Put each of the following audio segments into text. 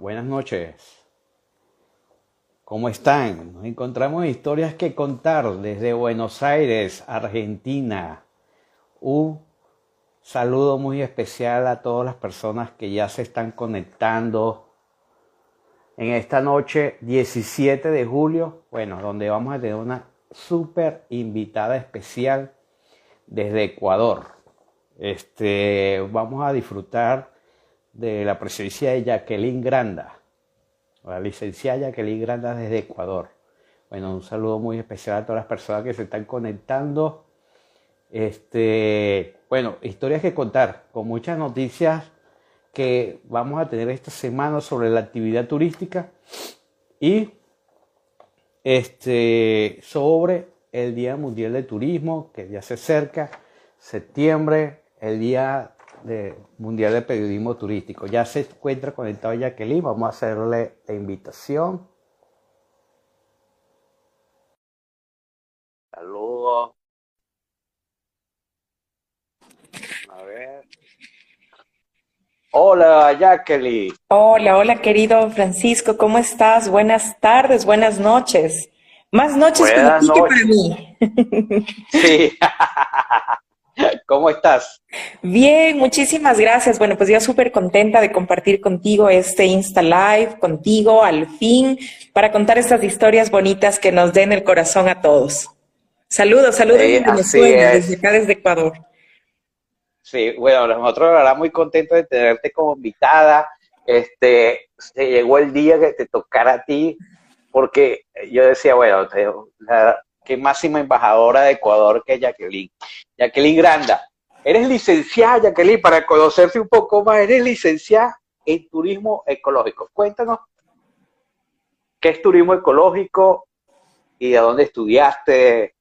Buenas noches. ¿Cómo están? Nos encontramos historias que contar desde Buenos Aires, Argentina. Un saludo muy especial a todas las personas que ya se están conectando en esta noche 17 de julio, bueno, donde vamos a tener una súper invitada especial desde Ecuador. Este, vamos a disfrutar de la presencia de Jacqueline Granda, la licenciada Jacqueline Granda desde Ecuador. Bueno, un saludo muy especial a todas las personas que se están conectando. Este, bueno, historias que contar, con muchas noticias que vamos a tener esta semana sobre la actividad turística y este, sobre el Día Mundial de Turismo, que ya se acerca, septiembre, el Día Mundial de Periodismo Turístico. Ya se encuentra conectado Jacqueline, vamos a hacerle la invitación. Saludos. A ver. Hola, Jacqueline. Hola, hola, querido Francisco, ¿cómo estás? Buenas tardes, buenas noches. Más noches para ti que para mí. Sí. ¿Cómo estás? Bien, muchísimas gracias. Bueno, pues yo súper contenta de compartir contigo este Insta Live, contigo al fin, para contar estas historias bonitas que nos den el corazón a todos. Saludos, saludos desde acá, desde Ecuador. Sí, bueno, nosotros la verdad muy contentos de tenerte como invitada. Este, se llegó el día que te tocara a ti, porque yo decía, bueno, qué máxima embajadora de Ecuador que Jacqueline. Jacqueline Granda, eres licenciada, Jacqueline, para conocerte un poco más, eres licenciada en turismo ecológico. Cuéntanos, ¿qué es turismo ecológico y a dónde estudiaste?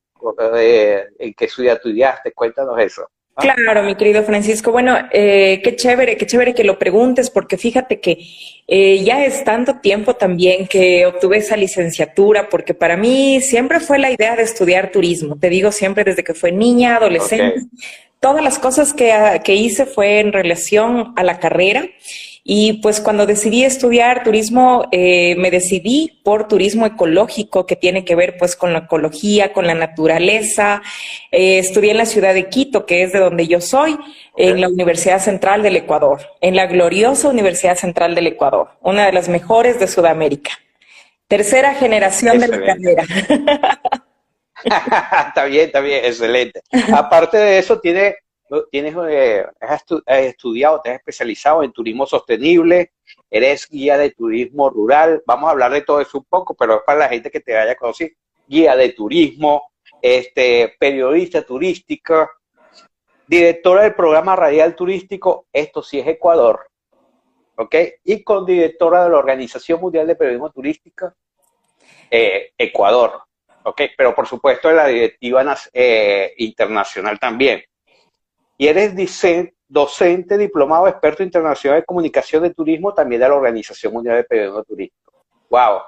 Eh, ¿En qué ciudad estudiaste? Cuéntanos eso. Claro, mi querido Francisco. Bueno, eh, qué chévere, qué chévere que lo preguntes, porque fíjate que eh, ya es tanto tiempo también que obtuve esa licenciatura, porque para mí siempre fue la idea de estudiar turismo. Te digo siempre desde que fue niña, adolescente. Todas las cosas que, que hice fue en relación a la carrera. Y pues cuando decidí estudiar turismo, eh, me decidí por turismo ecológico, que tiene que ver pues con la ecología, con la naturaleza. Eh, estudié en la ciudad de Quito, que es de donde yo soy, en la Universidad Central del Ecuador, en la gloriosa Universidad Central del Ecuador, una de las mejores de Sudamérica. Tercera generación de la carrera. está bien, está bien, excelente. Aparte de eso, tiene tienes, eh, has, estudiado, te has especializado en turismo sostenible, eres guía de turismo rural, vamos a hablar de todo eso un poco, pero es para la gente que te vaya a conocer, guía de turismo, este, periodista turística, directora del programa radial turístico, esto sí es Ecuador, ¿ok? Y con directora de la Organización Mundial de Periodismo Turístico, eh, Ecuador, ¿ok? Pero por supuesto de la directiva eh, internacional también y eres docente, diplomado, experto internacional de comunicación de turismo, también de la Organización Mundial de Periodismo Turístico. ¡Wow!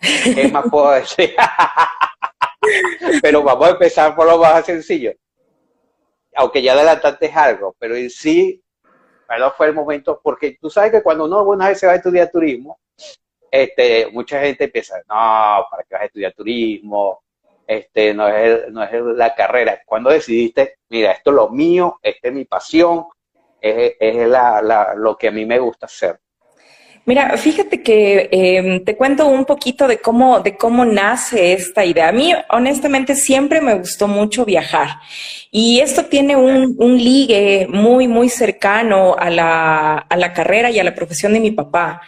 ¿Qué más puedo decir? pero vamos a empezar por lo más sencillo. Aunque ya adelantaste algo, pero en sí, no fue el momento, porque tú sabes que cuando uno alguna vez se va a estudiar turismo, este, mucha gente empieza, no, ¿para qué vas a estudiar turismo? Este, no es, no es la carrera. Cuando decidiste, mira, esto es lo mío, esta es mi pasión, es, es la, lo que a mí me gusta hacer. Mira, fíjate que em, te cuento un poquito de cómo, de cómo nace esta idea. A mí, honestamente, siempre me gustó mucho viajar. Y esto tiene un, un ligue muy, muy cercano a la, a la carrera y a la profesión de mi papá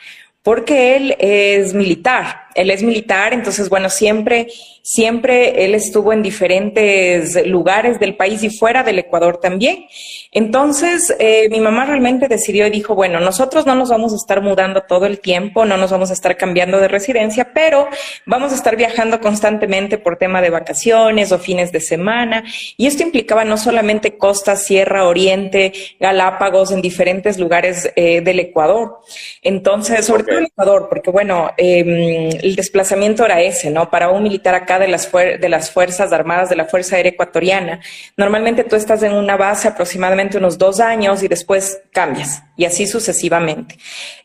porque él es militar, él es militar, entonces bueno, siempre, siempre él estuvo en diferentes lugares del país y fuera del Ecuador también. Entonces, eh, mi mamá realmente decidió y dijo, bueno, nosotros no nos vamos a estar mudando todo el tiempo, no nos vamos a estar cambiando de residencia, pero vamos a estar viajando constantemente por tema de vacaciones o fines de semana. Y esto implicaba no solamente costa, sierra, oriente, Galápagos, en diferentes lugares eh, del Ecuador. Entonces, sobre todo el Ecuador, porque bueno, em, el desplazamiento era ese, ¿no? Para un militar acá de las, de las Fuerzas Armadas, de la Fuerza Aérea Ecuatoriana, normalmente tú estás en una base aproximadamente unos dos años y después cambias, y así sucesivamente.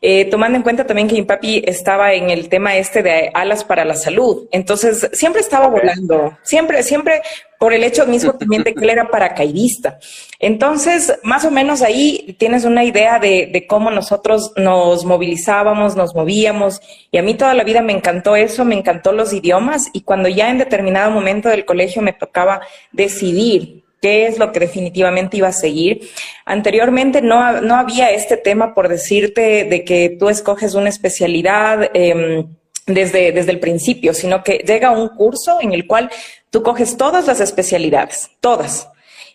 Eh, tomando en cuenta también que mi papi estaba en el tema este de alas para la salud, entonces siempre estaba volando, siempre, siempre por el hecho mismo también de que él era paracaidista. Entonces, más o menos ahí tienes una idea de, cómo nosotros nos movilizábamos, nos movíamos, y a mí toda la vida me encantó eso, me encantó los idiomas, y cuando ya en determinado momento del colegio me tocaba decidir qué es lo que definitivamente iba a seguir. Anteriormente no, no había este tema por decirte de que tú escoges una especialidad. Em, desde, desde el principio, sino que llega un curso en el cual tú coges todas las especialidades, todas.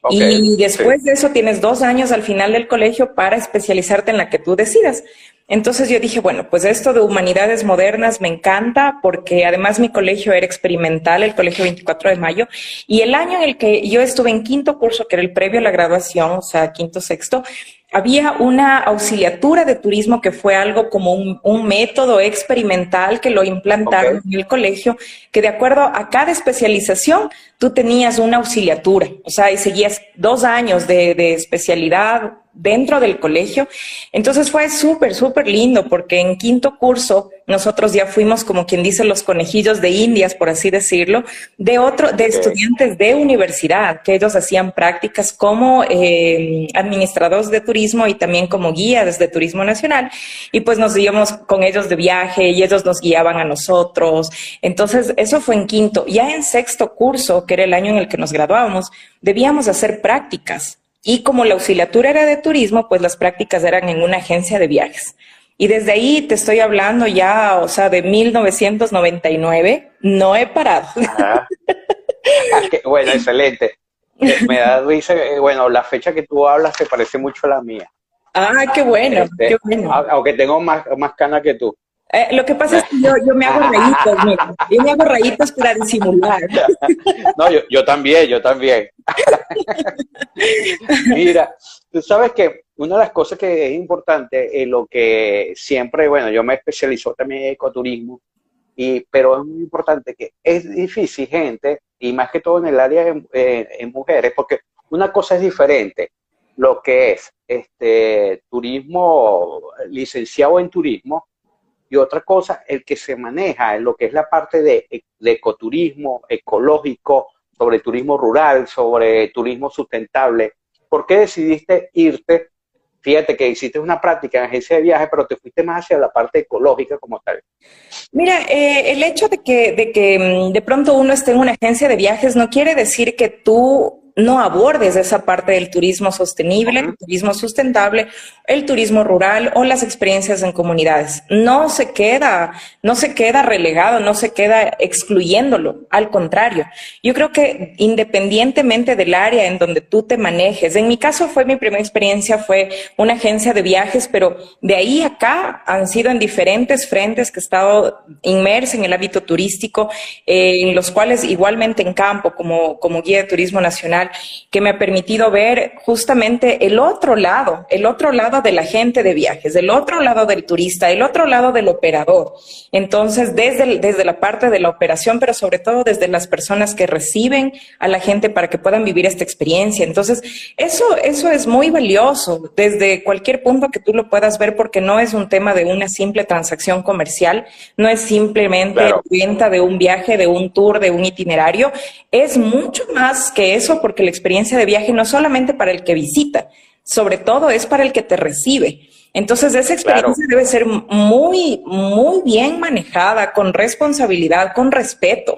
Y después de eso tienes dos años al final del colegio para especializarte en la que tú decidas. Entonces yo dije, bueno, pues esto de humanidades modernas me encanta porque además mi colegio era experimental, el colegio 24 de mayo, y el año en el que yo estuve en quinto curso, que era el previo a la graduación, o sea, quinto, sexto, había una auxiliatura de turismo que fue algo como un, método experimental que lo implantaron en el colegio, que de acuerdo a cada especialización tú tenías una auxiliatura, o sea, y seguías dos años de, de especialidad dentro del colegio. Entonces fue súper, súper lindo porque en quinto curso nosotros ya fuimos como quien dice los conejillos de indias, por así decirlo, de otro, de estudiantes de universidad, que ellos hacían prácticas como eh, administradores de turismo y también como guías de turismo nacional. Y pues nos íbamos con ellos de viaje y ellos nos guiaban a nosotros. Entonces eso fue en quinto. Ya en sexto curso, que era el año en el que nos graduábamos, debíamos hacer prácticas y como la auxiliatura era de turismo, pues las prácticas eran en una agencia de viajes. Y desde ahí te estoy hablando ya, o sea, de 1999, no he parado. Ah, bueno, excelente. Eh, me da risa, eh, bueno, la fecha que tú hablas se parece mucho a la mía. Ah, qué bueno, este, qué bueno. Aunque tengo más, más cana que tú. Eh, lo que pasa es que yo, yo me hago rayitos, mira. Yo me hago rayitos para disimular. No, yo, yo también, yo también. Mira, tú sabes que una de las cosas que es importante, en lo que siempre, bueno, yo me especializo también en ecoturismo, y, pero es muy importante que es difícil, gente, y más que todo en el área de eh, en mujeres, porque una cosa es diferente, lo que es este turismo, licenciado en turismo, y otra cosa, el que se maneja en lo que es la parte de, ecoturismo, ecológico, sobre turismo rural, sobre turismo sustentable. ¿Por qué decidiste irte? Fíjate que hiciste una práctica en agencia de viajes, pero te fuiste más hacia la parte ecológica como tal. Mira, eh, el hecho de que, de que mm, de pronto uno esté en una agencia de viajes no quiere decir que tú no abordes esa parte del turismo sostenible, el turismo sustentable, el turismo rural o las experiencias en comunidades. No se queda, no se queda relegado, no se queda excluyéndolo. Al contrario, yo creo que independientemente del área en donde tú te manejes, en mi caso fue mi primera experiencia, fue una agencia de viajes, pero de ahí acá han sido en diferentes frentes que he estado inmersa en el hábito turístico, eh, en los cuales igualmente en campo como, como guía de turismo nacional que me ha permitido ver justamente el otro lado, el otro lado de la gente de viajes, el otro lado del turista, el otro lado del operador. Entonces, desde, desde la parte de la operación, pero sobre todo desde las personas que reciben a la gente para que puedan vivir esta experiencia. Entonces, eso, eso es muy valioso desde cualquier punto que tú lo puedas ver porque no es un tema de una simple transacción comercial, no es simplemente venta de un viaje, de un tour, de un itinerario, es mucho más que eso porque la experiencia de viaje no solamente para el que visita, sobre todo es para el que te recibe. Entonces, esa experiencia debe ser muy, muy bien manejada, con responsabilidad, con respeto.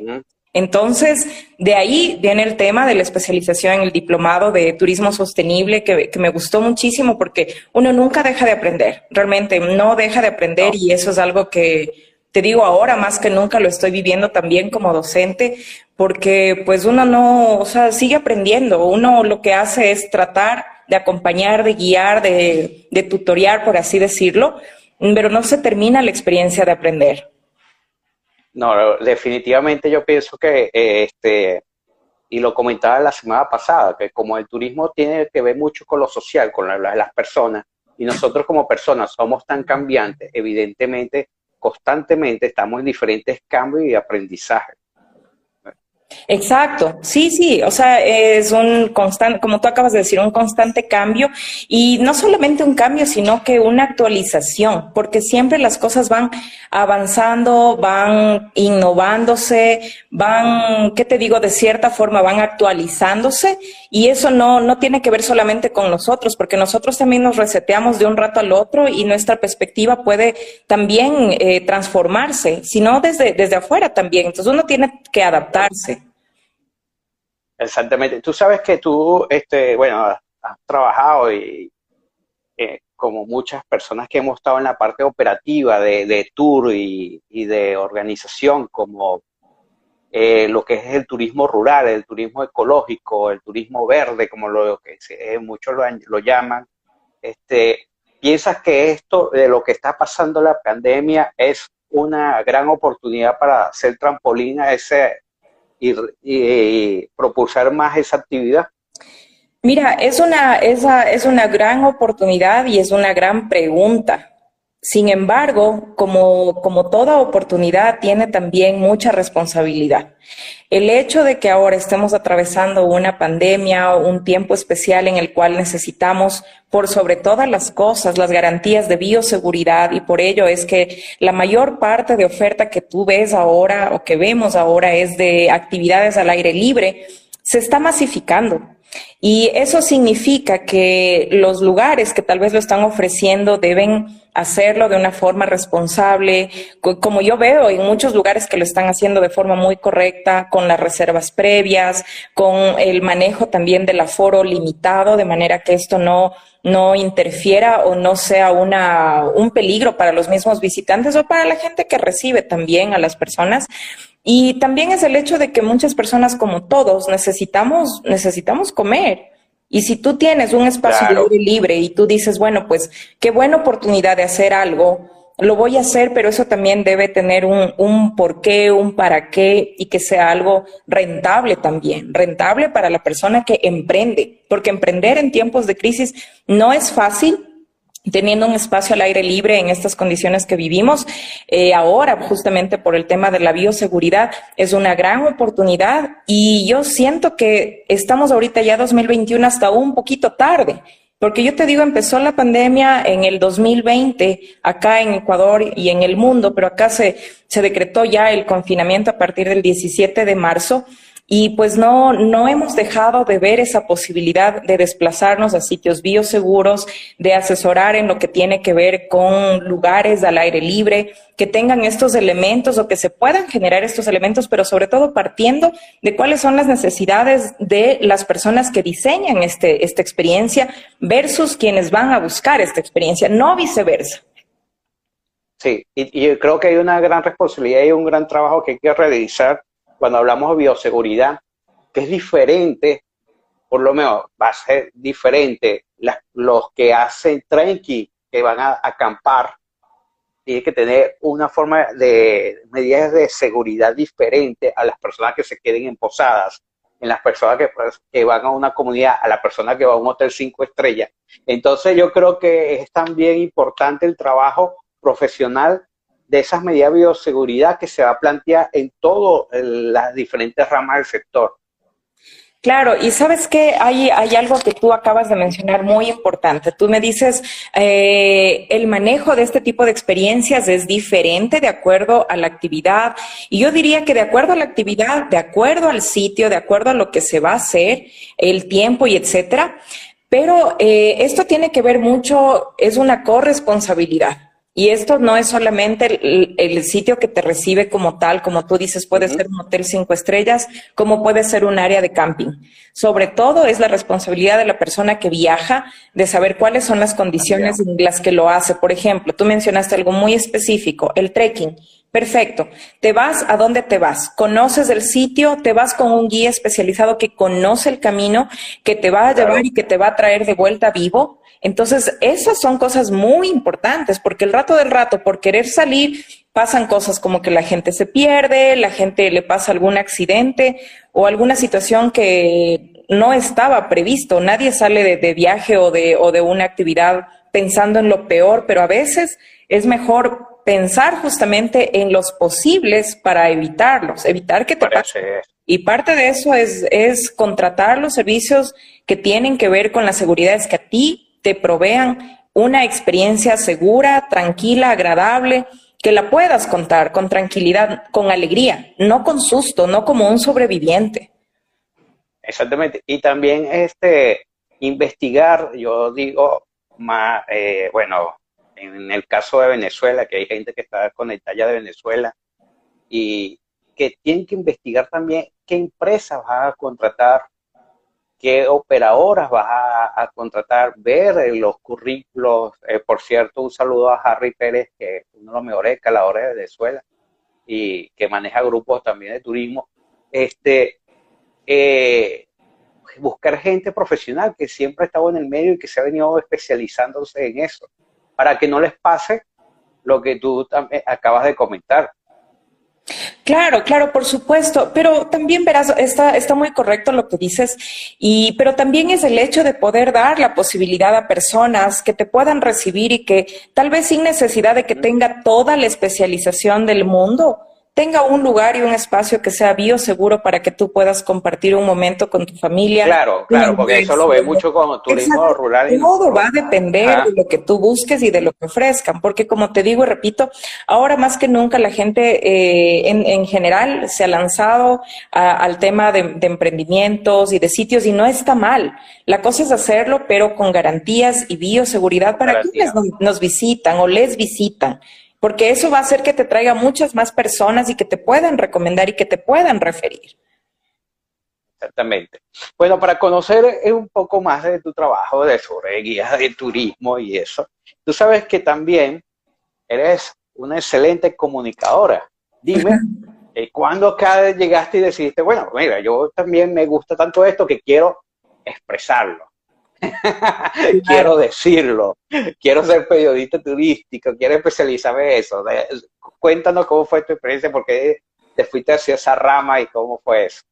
Entonces, de ahí viene el tema de la especialización en el diplomado de turismo sostenible, que, me gustó muchísimo porque uno nunca deja de aprender, realmente no deja de aprender y eso es algo que te digo ahora más que nunca lo estoy viviendo también como docente, porque pues uno no, o sea, sigue aprendiendo, uno lo que hace es tratar de acompañar, de guiar, de, de tutoriar, por así decirlo, pero no se termina la experiencia de aprender. No, definitivamente yo pienso que, eh, este, y lo comentaba la semana pasada, que como el turismo tiene que ver mucho con lo social, con las personas, y nosotros como personas somos tan cambiantes, evidentemente constantemente estamos en diferentes cambios y aprendizaje. Exacto, sí, sí, o sea, es un constante, como tú acabas de decir, un constante cambio y no solamente un cambio, sino que una actualización, porque siempre las cosas van avanzando, van innovándose, van, ¿qué te digo? De cierta forma van actualizándose y eso no, no tiene que ver solamente con nosotros, porque nosotros también nos reseteamos de un rato al otro y nuestra perspectiva puede también eh, transformarse, sino desde, desde afuera también. Entonces uno tiene que adaptarse. Exactamente. Tú sabes que tú, este, bueno, has trabajado y eh, como muchas personas que hemos estado en la parte operativa de, tour y, de organización, como eh, lo que es el turismo rural, el turismo ecológico, el turismo verde, como lo que eh, muchos lo, llaman, este, ¿piensas que esto de lo que está pasando la pandemia es una gran oportunidad para hacer trampolín a ese y, propulsar más esa actividad? Mira, es una, esa, es una gran oportunidad y es una gran pregunta. Sin embargo, como, como toda oportunidad, tiene también mucha responsabilidad. El hecho de que ahora estemos atravesando una pandemia o un tiempo especial en el cual necesitamos, por sobre todas las cosas, las garantías de bioseguridad y por ello es que la mayor parte de oferta que tú ves ahora o que vemos ahora es de actividades al aire libre, se está masificando. Y eso significa que los lugares que tal vez lo están ofreciendo deben hacerlo de una forma responsable, como yo veo en muchos lugares que lo están haciendo de forma muy correcta, con las reservas previas, con el manejo también del aforo limitado, de manera que esto no, no interfiera o no sea una, un peligro para los mismos visitantes o para la gente que recibe también a las personas. Y también es el hecho de que muchas personas, como todos, necesitamos, necesitamos comer. Y si tú tienes un espacio libre y tú dices, bueno, pues qué buena oportunidad de hacer algo, lo voy a hacer, pero eso también debe tener un, un por qué, un para qué y que sea algo rentable también, rentable para la persona que emprende, porque emprender en tiempos de crisis no es fácil, teniendo un espacio al aire libre en estas condiciones que vivimos. Eh, ahora, justamente por el tema de la bioseguridad, es una gran oportunidad y yo siento que estamos ahorita ya 2021 hasta un poquito tarde. Porque yo te digo, empezó la pandemia en el 2020 acá en Ecuador y en el mundo, pero acá se, se decretó ya el confinamiento a partir del 17 de marzo y pues no, no hemos dejado de ver esa posibilidad de desplazarnos a sitios bioseguros, de asesorar en lo que tiene que ver con lugares al aire libre, que tengan estos elementos o que se puedan generar estos elementos, pero sobre todo partiendo de cuáles son las necesidades de las personas que diseñan este, esta experiencia versus quienes van a buscar esta experiencia, no viceversa. Sí, y, y creo que hay una gran responsabilidad y un gran trabajo que hay que realizar cuando hablamos de bioseguridad, que es diferente, por lo menos va a ser diferente los que hacen trekking, que van a acampar, tienen que tener una forma de medidas de seguridad diferente a las personas que se queden en posadas, en las personas que, pues, que van a una comunidad, a la persona que va a un hotel cinco estrellas. Entonces yo creo que es también importante el trabajo profesional de esas medidas de bioseguridad que se va a plantear en todas las diferentes ramas del sector. Claro, y sabes que hay, hay algo que tú acabas de mencionar muy importante. Tú me dices, eh, el manejo de este tipo de experiencias es diferente de acuerdo a la actividad. Y yo diría que de acuerdo a la actividad, de acuerdo al sitio, de acuerdo a lo que se va a hacer, el tiempo y etcétera. Pero eh, esto tiene que ver mucho, es una corresponsabilidad. Y esto no es solamente el, sitio que te recibe como tal, como tú dices, puede ser un hotel cinco estrellas, como puede ser un área de camping. Sobre todo es la responsabilidad de la persona que viaja de saber cuáles son las condiciones en las que lo hace. Por ejemplo, tú mencionaste algo muy específico, el trekking. Perfecto. Te vas a dónde te vas. Conoces el sitio, te vas con un guía especializado que conoce el camino, que te va a llevar y que te va a traer de vuelta vivo entonces, esas son cosas muy importantes, porque el rato del rato, por querer salir, pasan cosas como que la gente se pierde, la gente le pasa algún accidente o alguna situación que no estaba previsto. Nadie sale de, viaje o de, o de una actividad pensando en lo peor, pero a veces es mejor pensar justamente en los posibles para evitarlos, evitar que te pase. Y parte de eso es, es contratar los servicios que tienen que ver con la seguridad, es que a ti te provean una experiencia segura, tranquila, agradable, que la puedas contar con tranquilidad, con alegría, no con susto, no como un sobreviviente. Exactamente. Y también este investigar, yo digo, más, eh, bueno, en el caso de Venezuela, que hay gente que está conectada ya de Venezuela, y que tienen que investigar también qué empresas vas a contratar, qué operadoras vas a, contratar, ver los currículos. Eh, por cierto, un saludo a Harry Pérez, que es uno de los mejores escaladores de Venezuela y que maneja grupos también de turismo. Este, eh, buscar gente profesional que siempre ha estado en el medio y que se ha venido especializándose en eso, para que no les pase lo que tú acabas de comentar. Claro, claro, por supuesto, pero también verás, está, está muy correcto lo que dices, y, pero también es el hecho de poder dar la posibilidad a personas que te puedan recibir y que tal vez sin necesidad de que tenga toda la especialización del mundo, tenga un lugar y un espacio que sea bioseguro para que tú puedas compartir un momento con tu familia. Claro, claro, porque eso lo ve mucho con turismo rural. Todo va a depender de lo que tú busques y de lo que ofrezcan, porque como te digo y repito, ahora más que nunca la gente eh, en, general se ha lanzado al tema de, emprendimientos y de sitios y no está mal. La cosa es hacerlo, pero con garantías y bioseguridad para quienes nos visitan o les visitan porque eso va a hacer que te traiga muchas más personas y que te puedan recomendar y que te puedan referir. Exactamente. Bueno, para conocer un poco más de tu trabajo de sobre guía de turismo y eso, tú sabes que también eres una excelente comunicadora. Dime, eh, ¿cuándo acá llegaste y decidiste, bueno, mira, yo también me gusta tanto esto que quiero expresarlo? quiero decirlo, quiero ser periodista turístico, quiero especializarme en eso. cuéntanos cómo fue tu experiencia, por qué te fuiste hacia esa rama y cómo fue eso.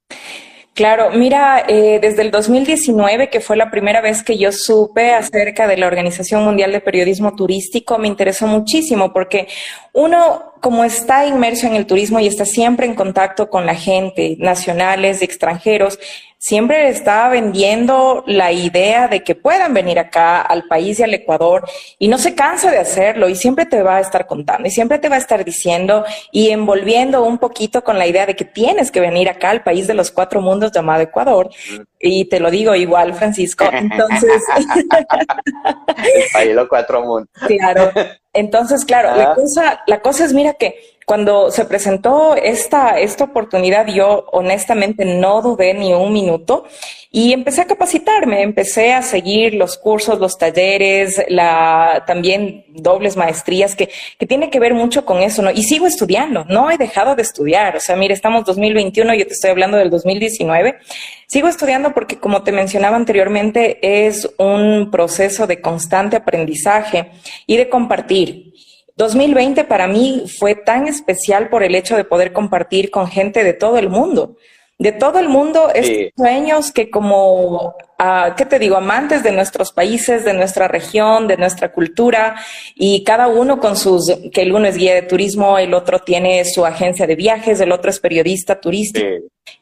Claro, mira, eh, desde el 2019, que fue la primera vez que yo supe acerca de la Organización Mundial de Periodismo Turístico, me interesó muchísimo porque uno, como está inmerso en el turismo y está siempre en contacto con la gente, nacionales, extranjeros, siempre está vendiendo la idea de que puedan venir acá al país y al Ecuador y no se cansa de hacerlo y siempre te va a estar contando y siempre te va a estar diciendo y envolviendo un poquito con la idea de que tienes que venir acá al país de los cuatro mundos llamado Ecuador. Y te lo digo igual, Francisco. Entonces. el país de los cuatro mundos. Claro. Entonces, claro, la cosa, la cosa es, mira que cuando se presentó esta, esta oportunidad, yo honestamente no dudé ni un minuto y empecé a capacitarme, empecé a seguir los cursos, los talleres, la, también dobles maestrías, que, que tiene que ver mucho con eso, ¿no? Y sigo estudiando, no he dejado de estudiar. O sea, mire, estamos 2021, yo te estoy hablando del 2019. Sigo estudiando porque, como te mencionaba anteriormente, es un proceso de constante aprendizaje y de compartir. 2020 para mí fue tan especial por el hecho de poder compartir con gente de todo el mundo, de todo el mundo estos sueños que como, uh, ¿qué te digo?, amantes de nuestros países, de nuestra región, de nuestra cultura, y cada uno con sus, que el uno es guía de turismo, el otro tiene su agencia de viajes, el otro es periodista turístico.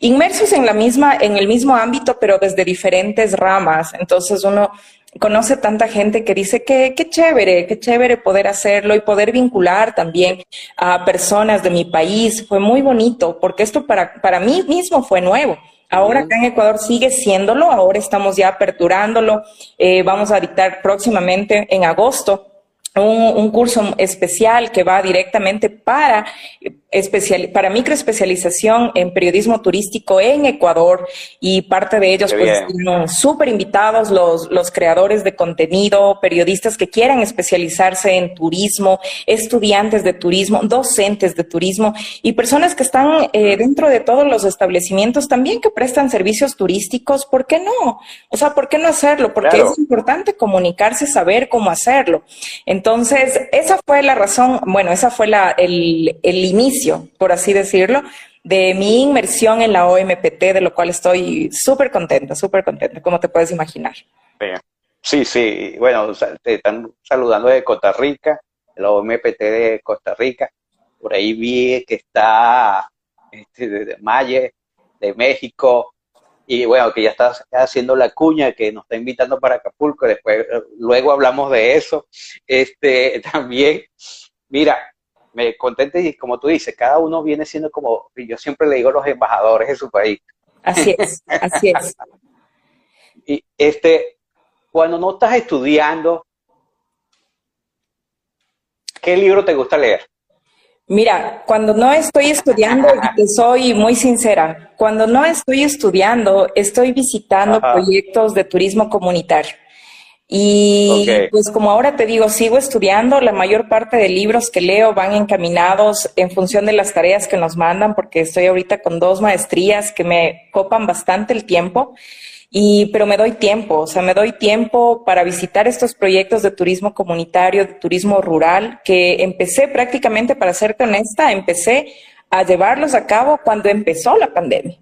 Inmersos en la misma, en el mismo ámbito, pero desde diferentes ramas. Entonces uno conoce tanta gente que dice que qué chévere, qué chévere poder hacerlo y poder vincular también a personas de mi país. Fue muy bonito porque esto para, para mí mismo fue nuevo. Ahora acá en Ecuador sigue siéndolo, ahora estamos ya aperturándolo. Eh, vamos a dictar próximamente en agosto un, curso especial que va directamente para, especial, para microespecialización en periodismo turístico en Ecuador y parte de ellos pues súper invitados los, los creadores de contenido, periodistas que quieran especializarse en turismo, estudiantes de turismo, docentes de turismo y personas que están eh, dentro de todos los establecimientos también que prestan servicios turísticos, ¿por qué no? O sea, ¿por qué no hacerlo? Porque es importante comunicarse, saber cómo hacerlo. Entonces, esa fue la razón, bueno, esa fue la, el, el inicio, por así decirlo, de mi inmersión en la OMPT, de lo cual estoy súper contenta, súper contenta, como te puedes imaginar. Sí, sí, bueno, te están saludando de Costa Rica, la OMPT de Costa Rica. Por ahí vi que está este, de, Maye, de México, y bueno, que ya está haciendo la cuña, que nos está invitando para Acapulco, después, luego hablamos de eso. Este, también, mira, me contente y como tú dices, cada uno viene siendo como, yo siempre le digo los embajadores de su país. Así es, así es. y este, cuando no estás estudiando, ¿qué libro te gusta leer? Mira, cuando no estoy estudiando, te soy muy sincera, cuando no estoy estudiando, estoy visitando proyectos de turismo comunitario. Y pues como ahora te digo, sigo estudiando, la mayor parte de libros que leo van encaminados en función de las tareas que nos mandan, porque estoy ahorita con dos maestrías que me copan bastante el tiempo. Y, pero me doy tiempo, o sea, me doy tiempo para visitar estos proyectos de turismo comunitario, de turismo rural, que empecé prácticamente, para serte honesta, empecé a llevarlos a cabo cuando empezó la pandemia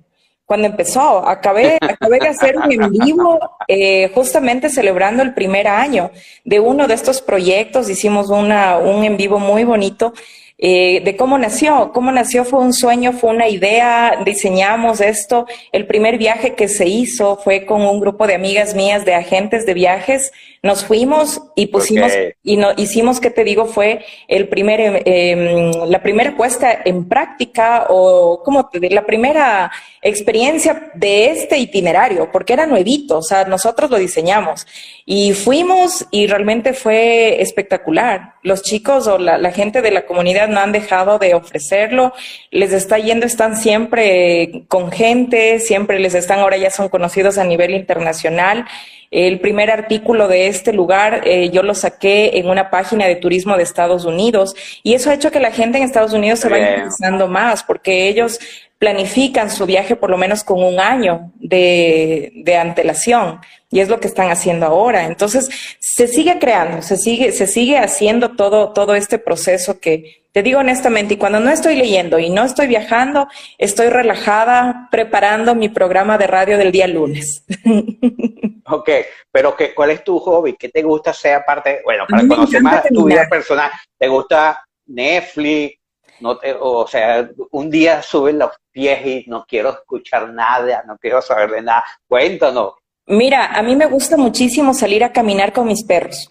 cuando empezó. Acabé, acabé de hacer un en vivo eh, justamente celebrando el primer año de uno de estos proyectos. Hicimos una, un en vivo muy bonito eh, de cómo nació. Cómo nació fue un sueño, fue una idea, diseñamos esto. El primer viaje que se hizo fue con un grupo de amigas mías de agentes de viajes. Nos fuimos y pusimos y no, hicimos, que te digo, fue el primer, em, la primera puesta en práctica o como la primera experiencia de este itinerario, porque era nuevito, o sea, nosotros lo diseñamos. Y fuimos y realmente fue espectacular. Los chicos o la, la gente de la comunidad no han dejado de ofrecerlo, les está yendo, están siempre con gente, siempre les están, ahora ya son conocidos a nivel internacional. El primer artículo de este lugar eh, yo lo saqué en una página de turismo de Estados Unidos y eso ha hecho que la gente en Estados Unidos se vaya interesando más porque ellos planifican su viaje por lo menos con un año de, de, antelación y es lo que están haciendo ahora. Entonces, se sigue creando, se sigue, se sigue haciendo todo, todo este proceso que, te digo honestamente, y cuando no estoy leyendo y no estoy viajando, estoy relajada preparando mi programa de radio del día lunes. Ok, pero ¿qué, ¿cuál es tu hobby? ¿Qué te gusta hacer aparte? Bueno, para conocer más tu vida personal, ¿te gusta Netflix? No te, o sea, un día suben los pies y no quiero escuchar nada, no quiero saber de nada. Cuéntanos. Mira, a mí me gusta muchísimo salir a caminar con mis perros.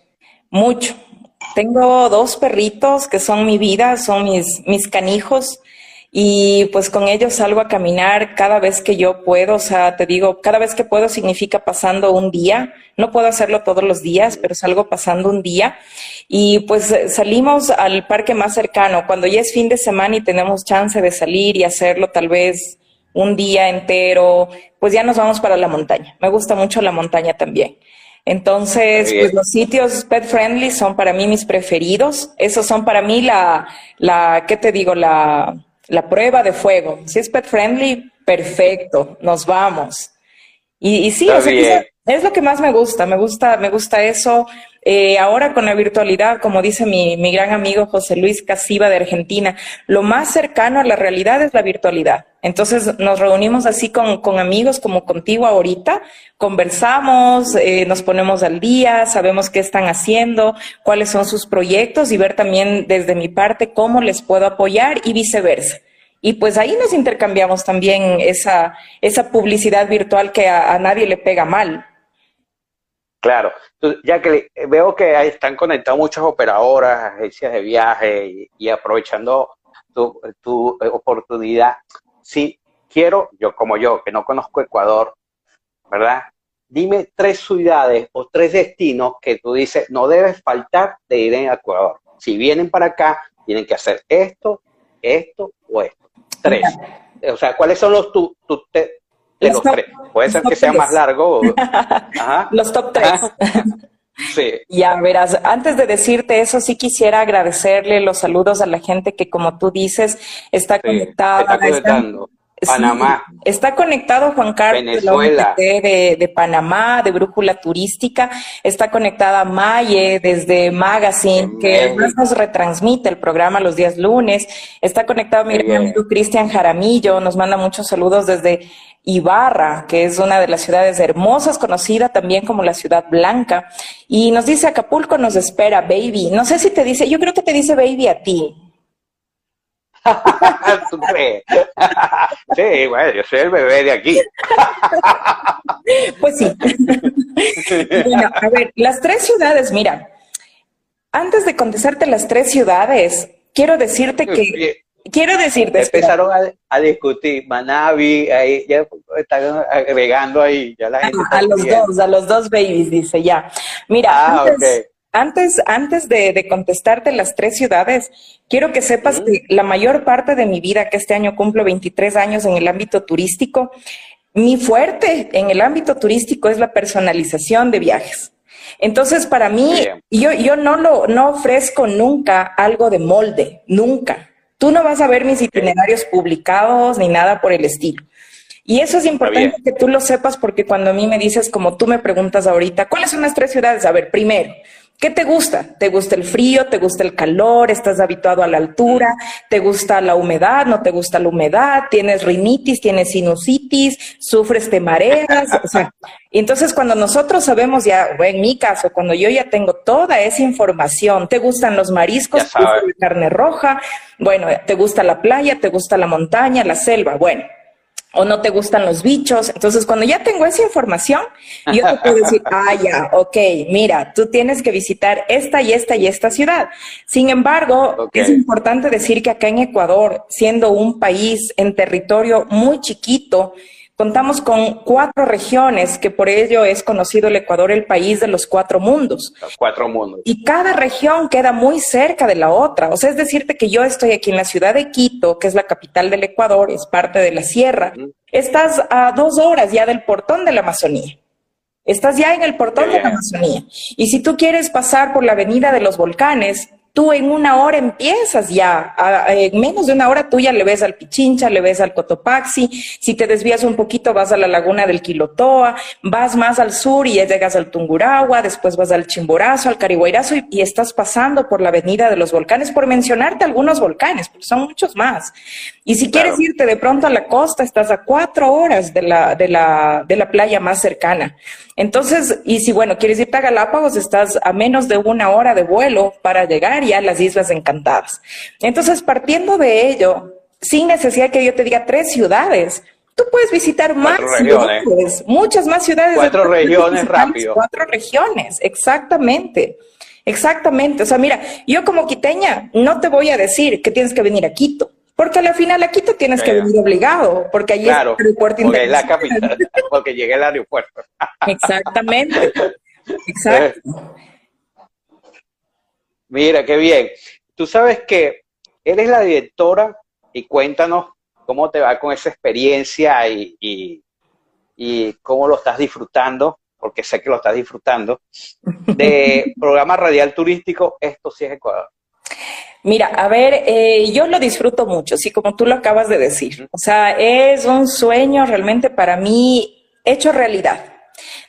Mucho. Tengo dos perritos que son mi vida, son mis, mis canijos y pues con ellos salgo a caminar cada vez que yo puedo, o sea, te digo, cada vez que puedo significa pasando un día, no puedo hacerlo todos los días, pero salgo pasando un día y pues salimos al parque más cercano, cuando ya es fin de semana y tenemos chance de salir y hacerlo tal vez un día entero, pues ya nos vamos para la montaña. Me gusta mucho la montaña también. Entonces, pues los sitios pet friendly son para mí mis preferidos. Esos son para mí la, la, ¿qué te digo? La, la prueba de fuego. Si es pet friendly, perfecto, nos vamos. Y, sí, es, lo que más me gusta, me gusta, me gusta eso. Eh, ahora con la virtualidad, como dice mi, mi gran amigo José Luis Casiva de Argentina, lo más cercano a la realidad es la virtualidad. Entonces nos reunimos así con, amigos como contigo ahorita, conversamos, eh, nos ponemos al día, sabemos qué están haciendo, cuáles son sus proyectos y ver también desde mi parte cómo les puedo apoyar y viceversa. Y pues ahí nos intercambiamos también esa, esa publicidad virtual que a, nadie le pega mal. Claro, ya que veo que están conectados muchas operadoras, agencias de viaje y, aprovechando tu, tu, oportunidad. Si quiero, yo como yo, que no conozco Ecuador, ¿verdad? Dime tres ciudades o tres destinos que tú dices no debes faltar de ir en Ecuador. Si vienen para acá, tienen que hacer esto, esto o esto. Tres. O sea, ¿cuáles son los tu, de los tres? Puede ser que sea más largo. Los top tres. Sí. Ya verás, antes de decirte eso, sí quisiera agradecerle los saludos a la gente que, como tú dices, está conectada. Panamá. está conectado Juan Carlos Venezuela. De, de, Panamá, de Brújula Turística. Está conectada Maye desde Magazine, que nos retransmite el programa los días lunes. Está conectado mi amigo Cristian Jaramillo, nos manda muchos saludos desde Ibarra, que es una de las ciudades hermosas, conocida también como la ciudad blanca. Y nos dice Acapulco nos espera, baby. No sé si te dice, yo creo que te dice baby a ti. sí, bueno, yo soy el bebé de aquí. pues sí. bueno, a ver, las tres ciudades, mira, antes de contestarte las tres ciudades, quiero decirte que... Quiero decirte. Empezaron a, discutir. Manavi, ahí ya están agregando ahí. Ya la gente a los dos, a los dos babies, dice ya. Mira, ah, antes, antes, antes de, contestarte las tres ciudades, quiero que sepas que la mayor parte de mi vida, que este año cumplo 23 años en el ámbito turístico, mi fuerte en el ámbito turístico es la personalización de viajes. Entonces, para mí, yo, yo no lo no ofrezco nunca algo de molde, nunca. Tú no vas a ver mis itinerarios publicados ni nada por el estilo. Y eso es importante que tú lo sepas porque cuando a mí me dices, como tú me preguntas ahorita, ¿cuáles son las tres ciudades? A ver, primero, ¿Qué te gusta? ¿Te gusta el frío? ¿Te gusta el calor? ¿Estás habituado a la altura? ¿Te gusta la humedad? ¿No te gusta la humedad? ¿Tienes rinitis? ¿Tienes sinusitis? ¿Sufres de mareas? O sea, y entonces cuando nosotros sabemos ya, en mi caso, cuando yo ya tengo toda esa información, ¿te gustan los mariscos? ¿Te gusta la carne roja? Bueno, ¿te gusta la playa? ¿Te gusta la montaña? ¿La selva? Bueno, o no te gustan los bichos. Entonces, cuando ya tengo esa información, yo te puedo decir, ah, ya, ok, mira, tú tienes que visitar esta y esta y esta ciudad. Sin embargo, es importante decir que acá en Ecuador, siendo un país en territorio muy chiquito, Contamos con cuatro regiones, que por ello es conocido el Ecuador el país de los cuatro mundos. Los cuatro mundos. Y cada región queda muy cerca de la otra. O sea, es decirte que yo estoy aquí en la ciudad de Quito, que es la capital del Ecuador, es parte de la sierra. Estás a dos horas ya del portón de la Amazonía. Estás ya en el portón de la Amazonía. Y si tú quieres pasar por la avenida de los volcanes, tú en una hora empiezas ya, en menos de una hora tú ya le ves al Pichincha, le ves al Cotopaxi, si te desvías un poquito vas a la laguna del Quilotoa, vas más al sur y ya llegas al Tunguragua, después vas al Chimborazo, al Carihuayrazo y, estás pasando por la avenida de los volcanes, por mencionarte algunos volcanes, porque son muchos más. Y si quieres irte de pronto a la costa, estás a cuatro horas de la, de la, de la playa más cercana. Entonces, y si bueno, quieres irte a Galápagos, estás a menos de una hora de vuelo para llegar ya a las Islas Encantadas. Entonces, partiendo de ello, sin necesidad que yo te diga tres ciudades, tú puedes visitar más ciudades, muchas más ciudades. Cuatro regiones rápido. Cuatro regiones, exactamente. Exactamente. O sea, mira, yo como quiteña no te voy a decir que tienes que venir a Quito. Porque al final a Quito tienes que venir obligado, porque allí es el aeropuerto porque la capital, porque llega el aeropuerto. Exactamente. Exacto. Mira, qué bien. Tú sabes que eres la directora y cuéntanos cómo te va con esa experiencia y, y, y cómo lo estás disfrutando, porque sé que lo estás disfrutando, de programa radial turístico Esto sí es Ecuador. Mira, a ver, eh, yo lo disfruto mucho, sí, como tú lo acabas de decir. O sea, es un sueño realmente para mí hecho realidad.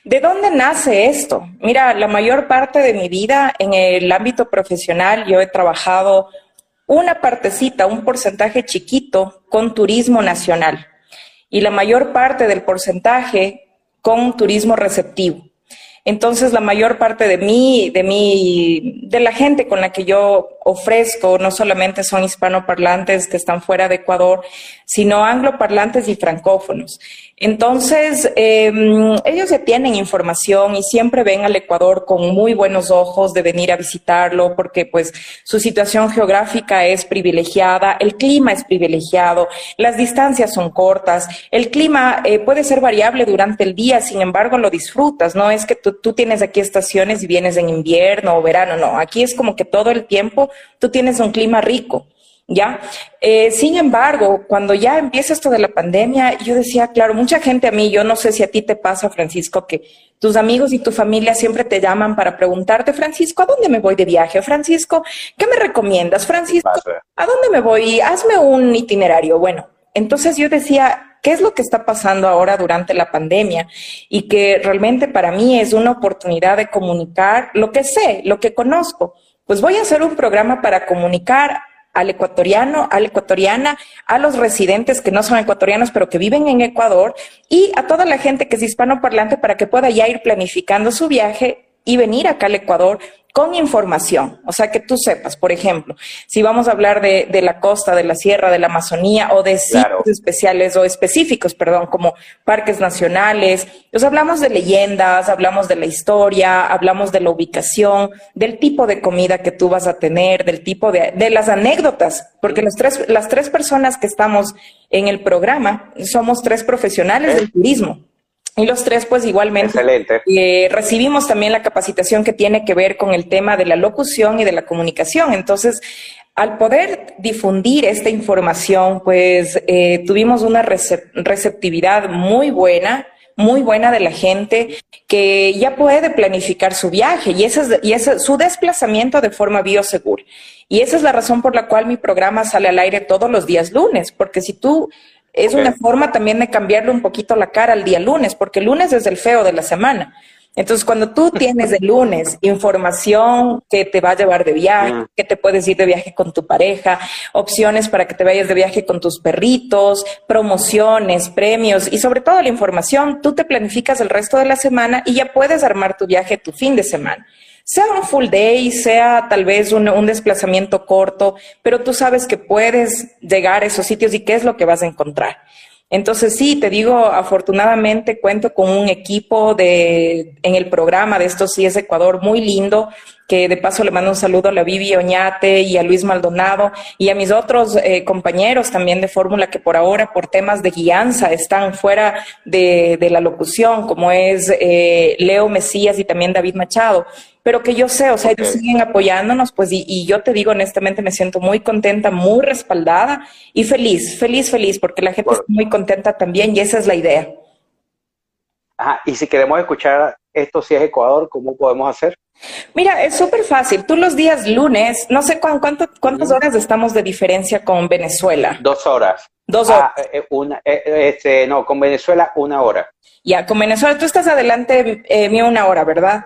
¿De dónde nace esto? Mira, la mayor parte de mi vida en el ámbito profesional yo he trabajado una partecita, un porcentaje chiquito con turismo nacional y la mayor parte del porcentaje con turismo receptivo. Entonces, la mayor parte de mí, de mí, de la gente con la que yo ofrezco, no solamente son hispanoparlantes que están fuera de Ecuador, sino angloparlantes y francófonos. Entonces, em, ellos ya tienen información y siempre ven al Ecuador con muy buenos ojos de venir a visitarlo porque pues su situación geográfica es privilegiada, el clima es privilegiado, las distancias son cortas, el clima eh, puede ser variable durante el día, sin embargo lo disfrutas, no es que tú, tú tienes aquí estaciones y vienes en invierno o verano, no, aquí es como que todo el tiempo tú tienes un clima rico. ¿Ya? Eh, sin embargo, cuando ya empieza esto de la pandemia, yo decía, claro, mucha gente a mí, yo no sé si a ti te pasa, Francisco, que tus amigos y tu familia siempre te llaman para preguntarte, Francisco, ¿a dónde me voy de viaje? Francisco, ¿qué me recomiendas? Francisco, ¿a dónde me voy? Hazme un itinerario. Bueno, Entonces yo decía, ¿qué es lo que está pasando ahora durante la pandemia? Y que realmente para mí es una oportunidad de comunicar lo que sé, lo que conozco. Pues voy a hacer un programa para comunicar al ecuatoriano, a la ecuatoriana, a los residentes que no son ecuatorianos, pero que viven en Ecuador, y a toda la gente que es hispanoparlante para que pueda ya ir planificando su viaje y venir acá al Ecuador con información, o sea, que tú sepas, por ejemplo, si vamos a hablar de, la costa, de la sierra, de la Amazonía o de sitios especiales o específicos, perdón, como parques nacionales, pues hablamos de leyendas, hablamos de la historia, hablamos de la ubicación, del tipo de comida que tú vas a tener, del tipo de, de las anécdotas, porque las tres, las tres personas que estamos en el programa somos tres profesionales del turismo. Y los tres, pues igualmente, eh, recibimos también la capacitación que tiene que ver con el tema de la locución y de la comunicación. Entonces, al poder difundir esta información, pues eh, tuvimos una receptividad muy buena, muy buena de la gente que ya puede planificar su viaje y ese es, y ese, su desplazamiento de forma biosegura. Y esa es la razón por la cual mi programa sale al aire todos los días lunes, porque si tú es una forma también de cambiarle un poquito la cara al día lunes, porque el lunes es el feo de la semana. Entonces, cuando tú tienes el lunes información que te va a llevar de viaje, que te puedes ir de viaje con tu pareja, opciones para que te vayas de viaje con tus perritos, promociones, premios y sobre todo la información, tú te planificas el resto de la semana y ya puedes armar tu viaje tu fin de semana sea un full day, sea tal vez un, desplazamiento corto, pero tú sabes que puedes llegar a esos sitios y qué es lo que vas a encontrar. Entonces sí, te digo, afortunadamente cuento con un equipo de en el programa de estos sí es Ecuador muy lindo, que de paso le mando un saludo a la Vivi Oñate y a Luis Maldonado y a mis otros eh, compañeros también de fórmula que por ahora por temas de guianza están fuera de, la locución, como es eh, Leo Mesías y también David Machado pero que yo sé, o sea, ellos siguen apoyándonos, pues, y, yo te digo honestamente, me siento muy contenta, muy respaldada y feliz, feliz, feliz, porque la gente está muy contenta también y esa es la idea. Ajá, y si queremos escuchar esto si es Ecuador, ¿cómo podemos hacer? Mira, es súper fácil. Tú los días lunes, no sé cuánto, cuántas horas estamos de diferencia con Venezuela. Dos horas. Dos horas. Ah, eh, una, eh, este, no, con Venezuela una hora. Ya, con Venezuela tú estás adelante eh, mío una hora, ¿verdad?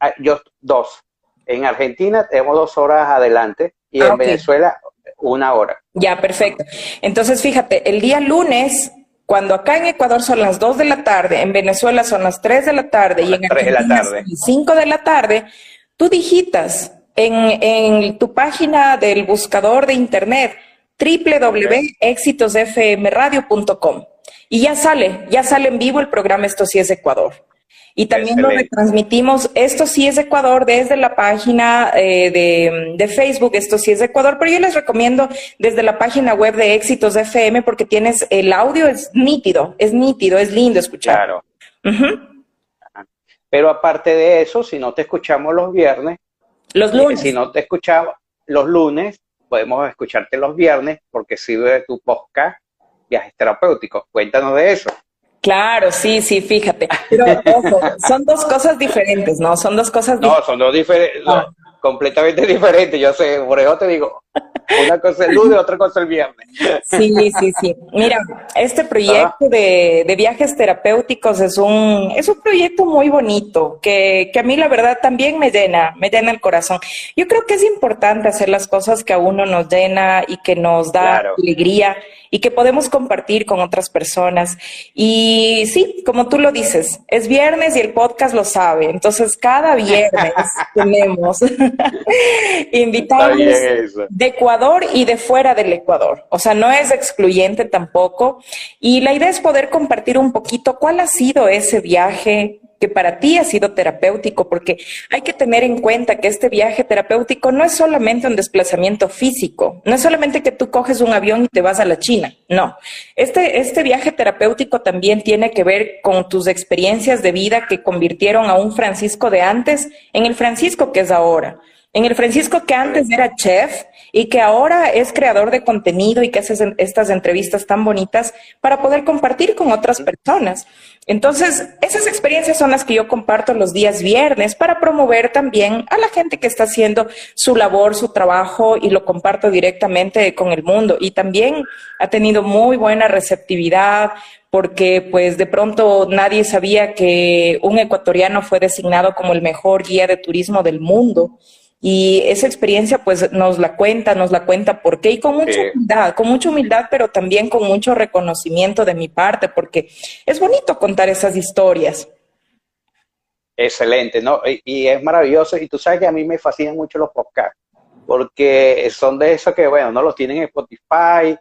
Ah, yo dos. En Argentina tenemos dos horas adelante y en ah, Venezuela una hora. Ya, perfecto. Entonces, fíjate, el día lunes, cuando acá en Ecuador son las dos de la tarde, en Venezuela son las tres de la tarde y en Argentina son las cinco de la tarde, tú digitas en, en tu página del buscador de internet www.exitosfmradio.com y ya sale, ya sale en vivo el programa Esto sí es Ecuador. Y también lo retransmitimos, esto sí es Ecuador, desde la página eh, de, Facebook, esto sí es Ecuador, pero yo les recomiendo desde la página web de Éxitos FM porque tienes el audio, es nítido, es nítido, es lindo escuchar. Claro. Pero aparte de eso, si no te escuchamos los viernes, los eh, lunes. Si no te escuchamos los lunes, podemos escucharte los viernes porque sirve de tu podcast Viajes Terapéuticos. Cuéntanos de eso. Claro, sí, sí, fíjate. Pero son dos cosas diferentes, ¿no? Son dos cosas diferentes. No, son dos diferentes, ah. completamente diferentes. Yo sé, por eso te digo, una cosa el lunes, otra cosa el viernes. Sí, sí, sí. Mira, este proyecto de, de, viajes terapéuticos es un, es un proyecto muy bonito, que, que a mí la verdad también me llena, me llena el corazón. Yo creo que es importante hacer las cosas que a uno nos llena y que nos da alegría y que podemos compartir con otras personas. Y sí, como tú lo dices, es viernes y el podcast lo sabe. Entonces, cada viernes tenemos invitados de Ecuador y de fuera del Ecuador. O sea, no es excluyente tampoco. Y la idea es poder compartir un poquito cuál ha sido ese viaje que para ti ha sido terapéutico, porque hay que tener en cuenta que este viaje terapéutico no es solamente un desplazamiento físico, no es solamente que tú coges un avión y te vas a la China, no. Este, este viaje terapéutico también tiene que ver con tus experiencias de vida que convirtieron a un Francisco de antes en el Francisco que es ahora. en el Francisco que antes era chef y que ahora es creador de contenido y que hace estas entrevistas tan bonitas para poder compartir con otras personas. Entonces, esas experiencias son las que yo comparto los días viernes para promover también a la gente que está haciendo su labor, su trabajo y lo comparto directamente con el mundo. Y también ha tenido muy buena receptividad porque pues de pronto nadie sabía que un ecuatoriano fue designado como el mejor guía de turismo del mundo. Y esa experiencia pues nos la cuenta, nos la cuenta por qué y con mucha humildad, con mucha humildad, pero también con mucho reconocimiento de mi parte, porque es bonito contar esas historias. Excelente, ¿no? Y, es maravilloso. Y tú sabes que a mí me fascinan mucho los podcasts, porque son de esos que, bueno, no los tienen en Spotify,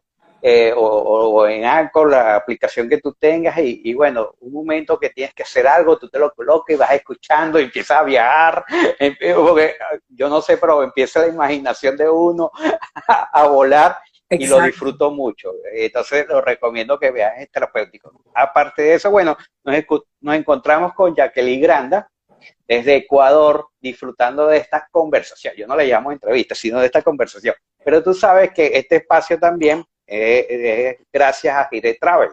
eh, o, en Anchor, la aplicación que tú tengas, y, bueno, un momento que tienes que hacer algo, tú te lo colocas y vas escuchando y empiezas a viajar, porque yo no sé, pero empieza la imaginación de uno a, volar y lo disfruto mucho. Entonces lo recomiendo que veas, es terapéutico. Aparte de eso, bueno, nos, nos encontramos con Jacqueline Granda desde Ecuador disfrutando de esta conversación. Yo no le llamo entrevista, sino de esta conversación. Pero tú sabes que este espacio también es gracias a Gire Travel,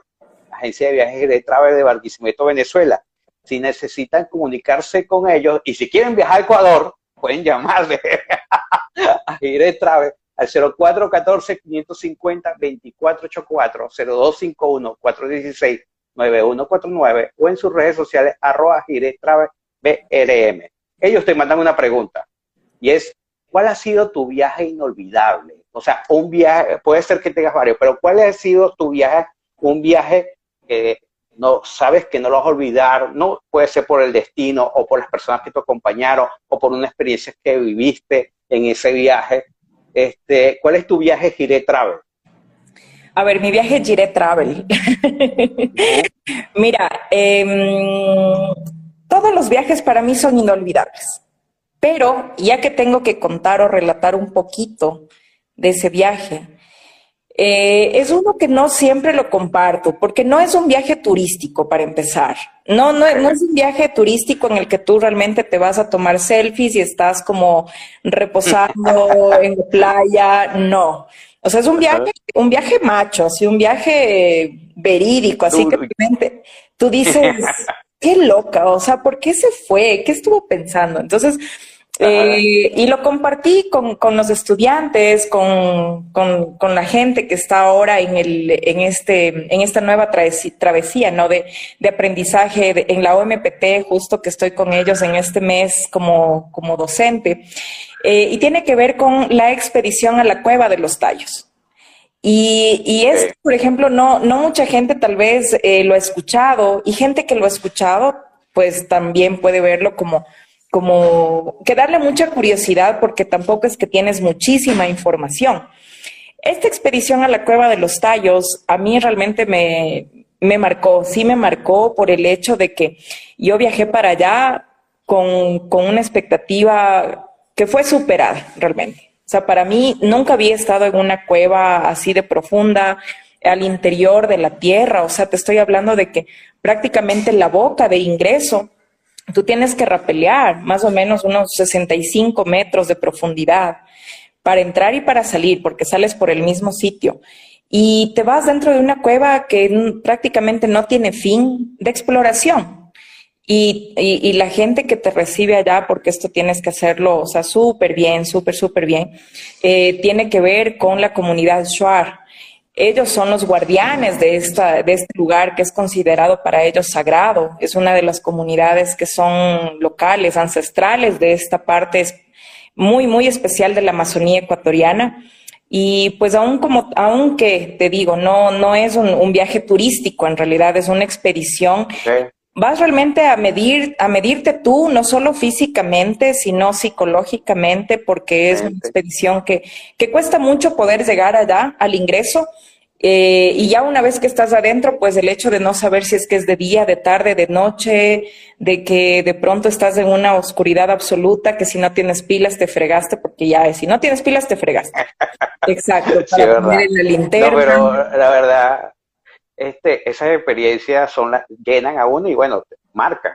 agencia de viajes Gire Travel de Barquisimeto, Venezuela. Si necesitan comunicarse con ellos y si quieren viajar a Ecuador, pueden llamarle a Gire Travel al 0414-550-2484, 0251-416-9149 o en sus redes sociales arroba Travel BRM. Ellos te mandan una pregunta y es, ¿cuál ha sido tu viaje inolvidable? O sea, un viaje, puede ser que tengas varios, pero ¿cuál ha sido tu viaje? Un viaje que no sabes que no lo vas a olvidar, no puede ser por el destino o por las personas que te acompañaron o por una experiencia que viviste en ese viaje. Este, ¿Cuál es tu viaje Gire Travel? A ver, mi viaje Gire Travel. Mira, em, todos los viajes para mí son inolvidables, pero ya que tengo que contar o relatar un poquito de ese viaje. Eh, es uno que no siempre lo comparto, porque no es un viaje turístico para empezar. No, no, no, es un viaje turístico en el que tú realmente te vas a tomar selfies y estás como reposando en la playa. No. O sea, es un viaje, un viaje macho, así, un viaje verídico, así que realmente tú dices, qué loca, o sea, ¿por qué se fue? ¿Qué estuvo pensando? Entonces, eh, y lo compartí con, con los estudiantes, con, con, con, la gente que está ahora en, el, en, este, en esta nueva travesía, ¿no? De, de aprendizaje en la OMPT, justo que estoy con ellos en este mes como, como docente. Eh, y tiene que ver con la expedición a la cueva de los tallos. Y, y es, por ejemplo, no, no mucha gente tal vez eh, lo ha escuchado y gente que lo ha escuchado, pues también puede verlo como como que darle mucha curiosidad porque tampoco es que tienes muchísima información. Esta expedición a la cueva de los tallos a mí realmente me, me marcó, sí me marcó por el hecho de que yo viajé para allá con, con una expectativa que fue superada realmente. O sea, para mí nunca había estado en una cueva así de profunda, al interior de la tierra. O sea, te estoy hablando de que prácticamente la boca de ingreso tú tienes que rapelear más o menos unos 65 metros de profundidad para entrar y para salir, porque sales por el mismo sitio. Y te vas dentro de una cueva que prácticamente no tiene fin de exploración. Y, la gente que te recibe allá, porque esto tienes que hacerlo, o sea, súper bien, súper, súper bien, eh, tiene que ver con la comunidad Shuar. Ellos son los guardianes de, esta, de este lugar que es considerado para ellos sagrado. Es una de las comunidades que son locales, ancestrales de esta parte muy, muy especial de la Amazonía ecuatoriana. Y pues aún como, aunque te digo, no, no es un, viaje turístico, en realidad es una expedición. Vas realmente a medir, a medirte tú, no solo físicamente, sino psicológicamente, porque es una expedición que, que cuesta mucho poder llegar allá al ingreso. Eh, y ya una vez que estás adentro, pues el hecho de no saber si es que es de día, de tarde, de noche, de que de pronto estás en una oscuridad absoluta, que si no tienes pilas te fregaste, porque ya es, si no tienes pilas te fregaste. Exacto, para poner en la linterna. No, pero la verdad, este, esas experiencias son las, llenan a uno y bueno, marcan.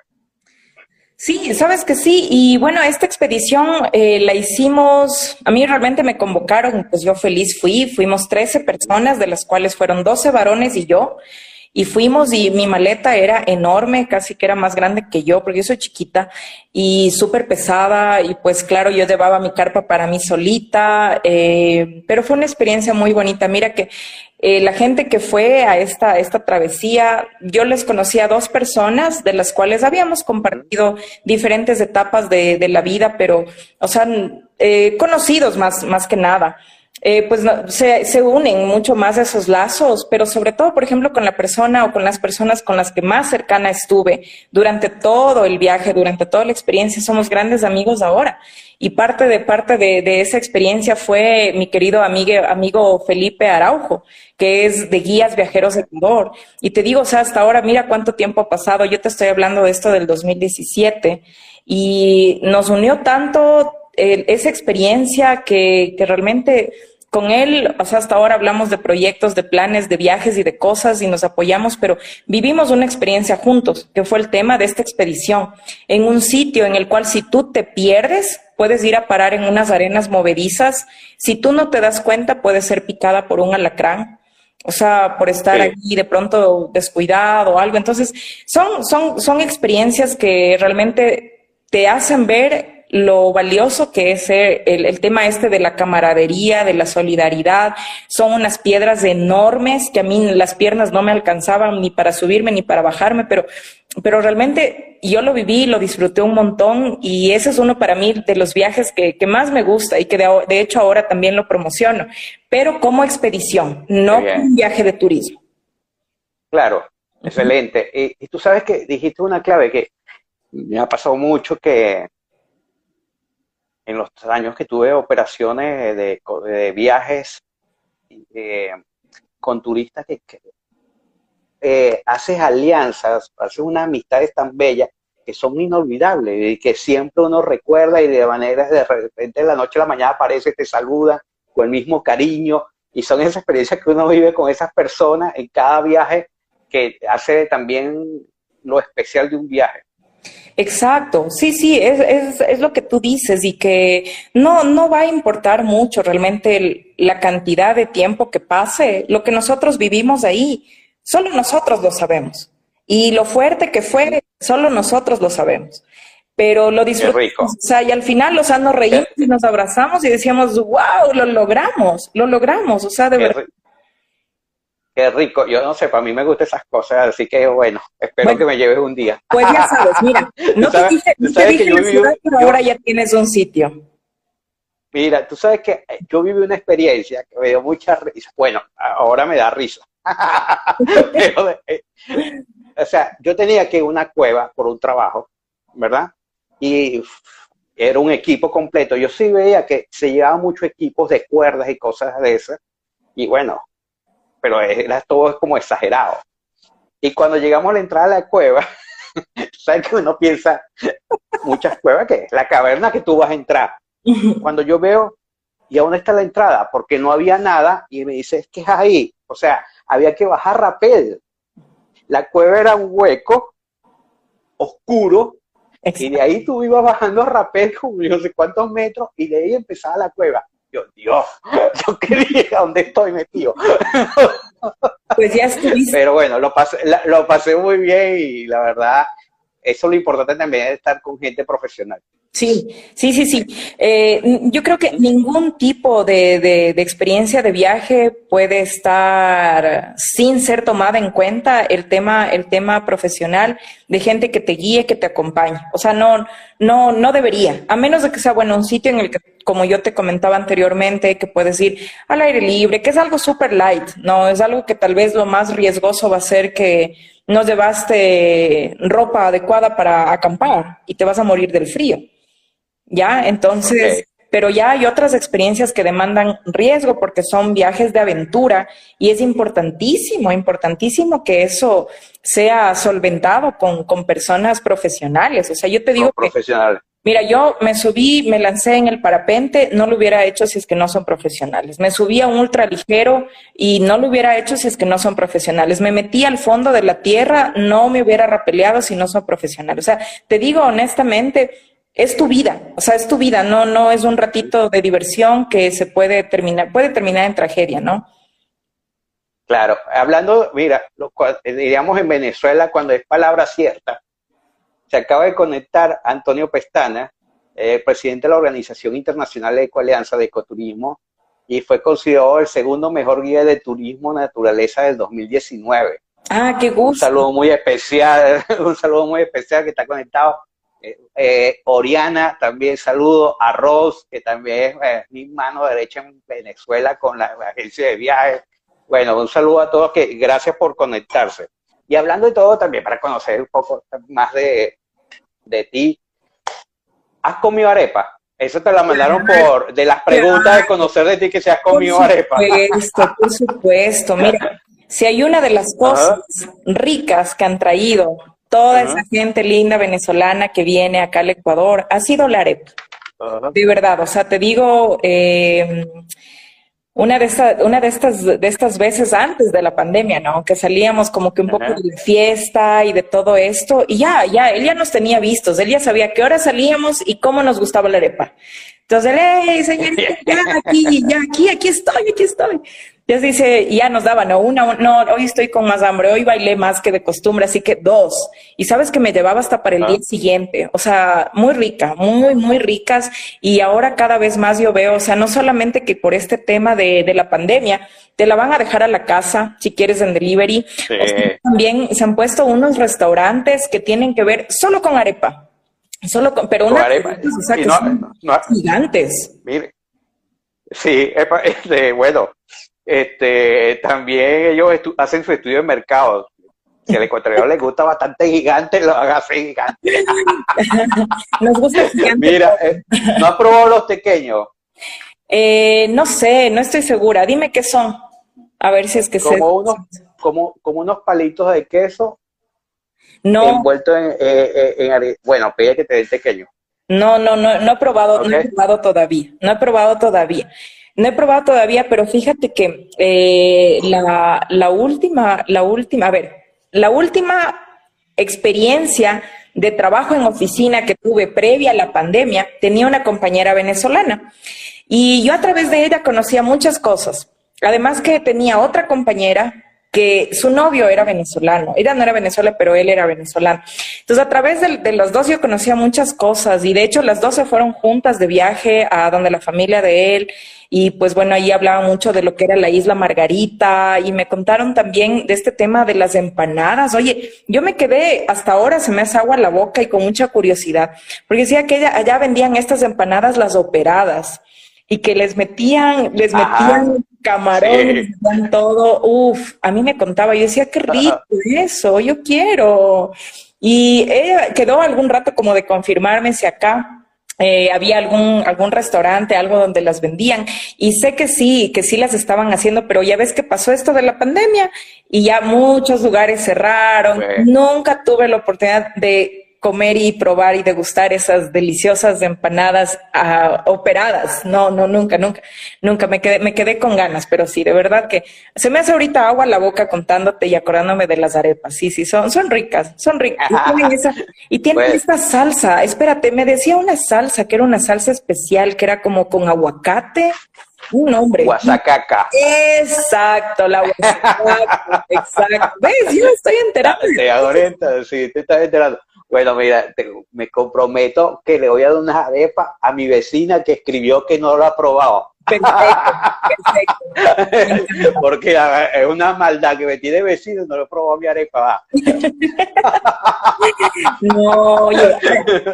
Sí, sabes que sí. Y bueno, esta expedición eh, la hicimos, a mí realmente me convocaron, pues yo feliz fui, fuimos 13 personas, de las cuales fueron 12 varones y yo. Y fuimos y mi maleta era enorme, casi que era más grande que yo, porque yo soy chiquita y súper pesada. Y pues claro, yo llevaba mi carpa para mí solita, eh, pero fue una experiencia muy bonita. Mira que eh, la gente que fue a esta, esta travesía, yo les conocí a dos personas de las cuales habíamos compartido diferentes etapas de, de la vida, pero, o sea, eh, conocidos más, más que nada. Eh, pues se, se, unen mucho más esos lazos, pero sobre todo, por ejemplo, con la persona o con las personas con las que más cercana estuve durante todo el viaje, durante toda la experiencia, somos grandes amigos ahora. Y parte de parte de, de esa experiencia fue mi querido amigo, amigo Felipe Araujo, que es de Guías Viajeros Ecuador. Y te digo, o sea, hasta ahora, mira cuánto tiempo ha pasado. Yo te estoy hablando de esto del 2017 y nos unió tanto esa experiencia que, que realmente con él, o sea, hasta ahora hablamos de proyectos, de planes, de viajes y de cosas y nos apoyamos, pero vivimos una experiencia juntos, que fue el tema de esta expedición, en un sitio en el cual si tú te pierdes, puedes ir a parar en unas arenas movedizas, si tú no te das cuenta, puedes ser picada por un alacrán, o sea, por estar aquí de pronto descuidado o algo. Entonces, son, son, son experiencias que realmente te hacen ver lo valioso que es el, el, tema este de la camaradería, de la solidaridad. Son unas piedras enormes que a mí las piernas no me alcanzaban ni para subirme ni para bajarme, pero, pero realmente yo lo viví, lo disfruté un montón y ese es uno para mí de los viajes que, que más me gusta y que de, de, hecho ahora también lo promociono, pero como expedición, no como un viaje de turismo. Claro, excelente. y, y tú sabes que dijiste una clave que me ha pasado mucho que en los años que tuve operaciones de, de viajes eh, con turistas que, eh, haces alianzas, haces unas amistades tan bellas que son inolvidables y que siempre uno recuerda y de manera de repente de la noche a la mañana aparece, te saluda con el mismo cariño y son esas experiencias que uno vive con esas personas en cada viaje que hace también lo especial de un viaje. Exacto, sí, sí, es, es, es, lo que tú dices y que no, no va a importar mucho realmente el, la cantidad de tiempo que pase, lo que nosotros vivimos ahí, solo nosotros lo sabemos. Y lo fuerte que fue, solo nosotros lo sabemos. Pero lo disfrutamos. O sea, y al final, o sea, nos reímos y nos abrazamos y decíamos, wow, lo logramos, lo logramos. O sea, de verdad. Qué rico, yo no sé, para mí me gustan esas cosas, así que bueno, espero bueno, que me lleves un día. Pues ya sabes, mira, no te dije, no te dije la ciudad, pero ahora ya tienes un sitio. Mira, tú sabes que yo viví una experiencia que me dio mucha risa. Bueno, ahora me da risa. pero, eh, o sea, yo tenía que ir a una cueva por un trabajo, ¿verdad? Y era un equipo completo. Yo sí veía que se llevaban muchos equipos de cuerdas y cosas de esas. Y bueno, pero era todo es como exagerado. Y cuando llegamos a la entrada de la cueva, sabes que uno piensa, muchas cuevas, que la caverna que tú vas a entrar. Cuando yo veo, ¿y a dónde está la entrada? Porque no había nada, y me dice, es que es ahí. O sea, había que bajar rapel. La cueva era un hueco oscuro, Exacto. y de ahí tú ibas bajando rapel como no sé cuántos metros, y de ahí empezaba la cueva. Yo, Dios, yo quería dónde estoy metido. Pues ya estuviste. Pero bueno, lo pasé, lo pasé muy bien y la verdad, eso es lo importante también es estar con gente profesional. Sí, sí, sí, sí. Eh, yo creo que ningún tipo de, de, de, experiencia de viaje puede estar sin ser tomada en cuenta el tema, el tema profesional de gente que te guíe, que te acompañe. O sea, no, no, no debería, a menos de que sea bueno un sitio en el que, como yo te comentaba anteriormente, que puedes ir al aire libre, que es algo súper light, no, es algo que tal vez lo más riesgoso va a ser que no llevaste ropa adecuada para acampar y te vas a morir del frío. ¿ya? Entonces, okay. pero ya hay otras experiencias que demandan riesgo porque son viajes de aventura y es importantísimo, importantísimo que eso sea solventado con, con personas profesionales. O sea, yo te digo que Mira, yo me subí, me lancé en el parapente, no lo hubiera hecho si es que no son profesionales. Me subí a un ultraligero y no lo hubiera hecho si es que no son profesionales. Me metí al fondo de la tierra, no me hubiera rapeleado si no son profesionales. O sea, te digo honestamente, es tu vida, o sea, es tu vida, no, no es un ratito de diversión que se puede terminar, puede terminar en tragedia, ¿no? Claro, hablando, mira, diríamos en Venezuela cuando es palabra cierta, se acaba de conectar Antonio Pestana, eh, presidente de la Organización Internacional de Ecoalianza de Ecoturismo, y fue considerado el segundo mejor guía de turismo naturaleza del 2019. Ah, qué gusto. Un saludo muy especial, un saludo muy especial que está conectado. Eh, eh, Oriana, también saludo a Ross, que también es mi mano derecha en Venezuela con la agencia de viajes. Bueno, un saludo a todos, que gracias por conectarse. Y hablando de todo también para conocer un poco más de, de ti, ¿has comido arepa? Eso te la mandaron por de las preguntas de conocer de ti que se has comido arepa. Por supuesto, por supuesto. Mira, si hay una de las cosas ricas que han traído toda esa gente linda venezolana que viene acá al Ecuador, ha sido la arepa. De verdad, o sea, te digo, eh, una de, estas, una de estas, de estas veces antes de la pandemia, ¿no? Que salíamos como que un poco de fiesta y de todo esto, y ya, ya, él ya nos tenía vistos, él ya sabía qué hora salíamos y cómo nos gustaba la arepa. Entonces, hey, señorita, ya aquí, ya aquí, aquí estoy, aquí estoy. Ya dice, ya nos daban, ¿no? Una, no, hoy estoy con más hambre, hoy bailé más que de costumbre, así que dos. Y sabes que me llevaba hasta para el ah. día siguiente. O sea, muy rica, muy, muy ricas. Y ahora cada vez más yo veo, o sea, no solamente que por este tema de, de la pandemia, te la van a dejar a la casa si quieres en delivery. también se han puesto unos restaurantes que tienen que ver solo con arepa. Solo con, pero unas o sea, que son gigantes. Mire, sí, este, bueno, este, también ellos hacen su estudio de mercado. Si al ecuatoriano les gusta bastante gigante, lo haga así gigante. Nos gusta gigante. Mira, eh, ¿no has probado los pequeños? Eh, no sé, no estoy segura. Dime qué son. A ver si es que como Unos, como, como unos palitos de queso no. envuelto en, eh, en, bueno, pide que te den pequeño. No, no, no, no he probado, no he probado todavía. No he probado todavía. No he probado todavía, pero fíjate que eh, la, última, la última, a ver, la última experiencia de trabajo en oficina que tuve previa a la pandemia, tenía una compañera venezolana y yo a través de ella conocía muchas cosas. Además que tenía otra compañera que su novio era venezolano. Ella no era Venezuela, pero él era venezolano. Entonces, a través de, de, los dos yo conocía muchas cosas y de hecho las dos se fueron juntas de viaje a donde la familia de él y pues bueno, ahí hablaba mucho de lo que era la isla Margarita y me contaron también de este tema de las empanadas. Oye, yo me quedé, hasta ahora se me hace agua la boca y con mucha curiosidad, porque decía que allá, vendían estas empanadas las operadas y que les metían, les metían camarones, sí. todo. Uf, a mí me contaba, yo decía, qué rico eso, yo quiero. Y ella quedó algún rato como de confirmarme si acá eh, había algún, algún restaurante, algo donde las vendían. Y sé que sí, que sí las estaban haciendo, pero ya ves que pasó esto de la pandemia y ya muchos lugares cerraron. Nunca tuve la oportunidad de comer y probar y degustar esas deliciosas empanadas uh, operadas. No, no, nunca, nunca, nunca me quedé, me quedé con ganas, pero sí, de verdad que se me hace ahorita agua la boca contándote y acordándome de las arepas. Sí, sí, son, son ricas, son ricas. Y tienen, esa, y tienen pues. esta salsa. Espérate, me decía una salsa que era una salsa especial que era como con aguacate. Un nombre. Guasacaca. Exacto, la guasacaca. exacto. ¿Ves? Yo estoy enterada. Te sí, te estás enterando. Bueno, mira, te, me comprometo que le voy a dar una arepa a mi vecina que escribió que no lo ha probado. Perfecto, perfecto. Porque es una maldad que me tiene vecino no lo probó mi arepa. no, oye,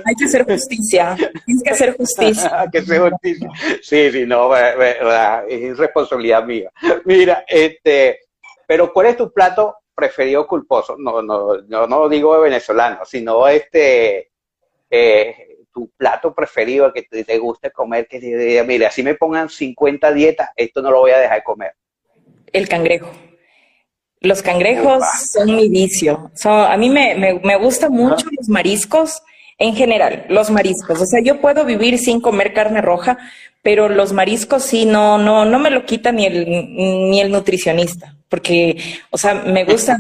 hay que hacer justicia. Tienes que hacer justicia. hay que hacer justicia. Sí, sí, no, es responsabilidad mía. Mira, este, pero ¿cuál es tu plato preferido culposo, no, no, no, no digo de venezolano, sino este, eh, tu plato preferido que te, te guste comer, que te diga, mire, así me pongan 50 dietas, esto no lo voy a dejar de comer. El cangrejo. Los cangrejos son mi vicio. a mí me, me, me gustan mucho los mariscos, En general, los mariscos. O sea, yo puedo vivir sin comer carne roja, pero los mariscos sí, no, no, no me lo quita ni el, ni el nutricionista. Porque, o sea, me gustan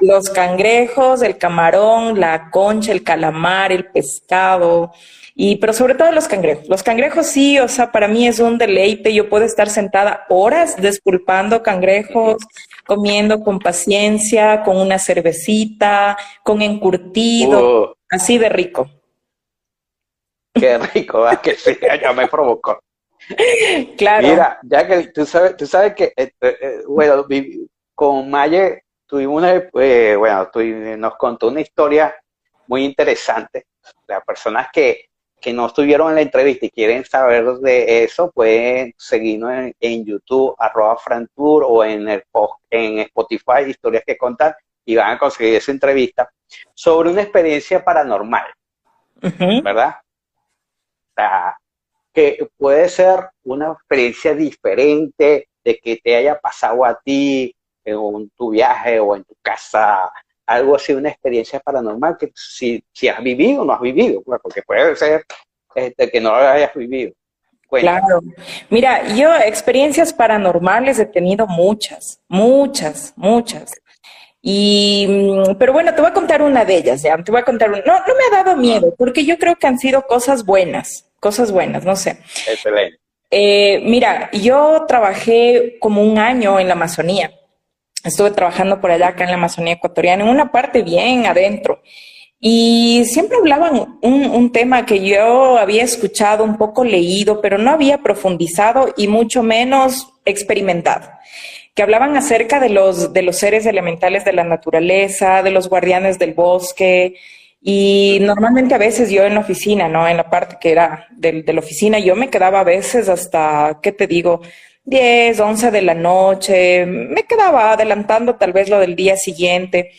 los cangrejos, el camarón, la concha, el calamar, el pescado, y, pero sobre todo los cangrejos. Los cangrejos sí, o sea, para mí es un deleite. Yo puedo estar sentada horas despulpando cangrejos, comiendo con paciencia, con una cervecita, con encurtido, uh. así de rico. Qué rico, que sí, ya me provocó. Claro. Mira, ya que tú sabes, tú sabes que, eh, eh, eh, bueno, con Maye tuvimos una, bueno, nos contó una historia muy interesante. Las personas que que no estuvieron en la entrevista y quieren saber de eso, pueden seguirnos en, YouTube, arroba Frantur, o en, el, en Spotify, historias que contar, y van a conseguir esa entrevista sobre una experiencia paranormal, ¿verdad? O sea, que puede ser una experiencia diferente de que te haya pasado a ti en tu viaje o en tu casa algo así, una experiencia paranormal que si, si has vivido o no has vivido, pues, porque puede ser este, que no lo hayas vivido. Claro. Mira, yo experiencias paranormales he tenido muchas, muchas, muchas. Y, mm, pero bueno, te voy a contar una de ellas. Te voy a contar No, no me ha dado miedo, porque yo creo que han sido cosas buenas, cosas buenas, no sé. Excelente. Eh, mira, yo trabajé como un año en la Amazonía. Estuve trabajando por allá, acá en la Amazonía ecuatoriana, en una parte bien adentro. Y siempre hablaban un, tema que yo había escuchado, un poco leído, pero no había profundizado y mucho menos experimentado, que hablaban acerca de los, de los seres elementales de la naturaleza, de los guardianes del bosque. Y normalmente a veces yo en la oficina, ¿no? En la parte que era de, de la oficina, yo me quedaba a veces hasta, ¿qué te digo? 10, 11 de la noche, me quedaba adelantando tal vez lo del día siguiente.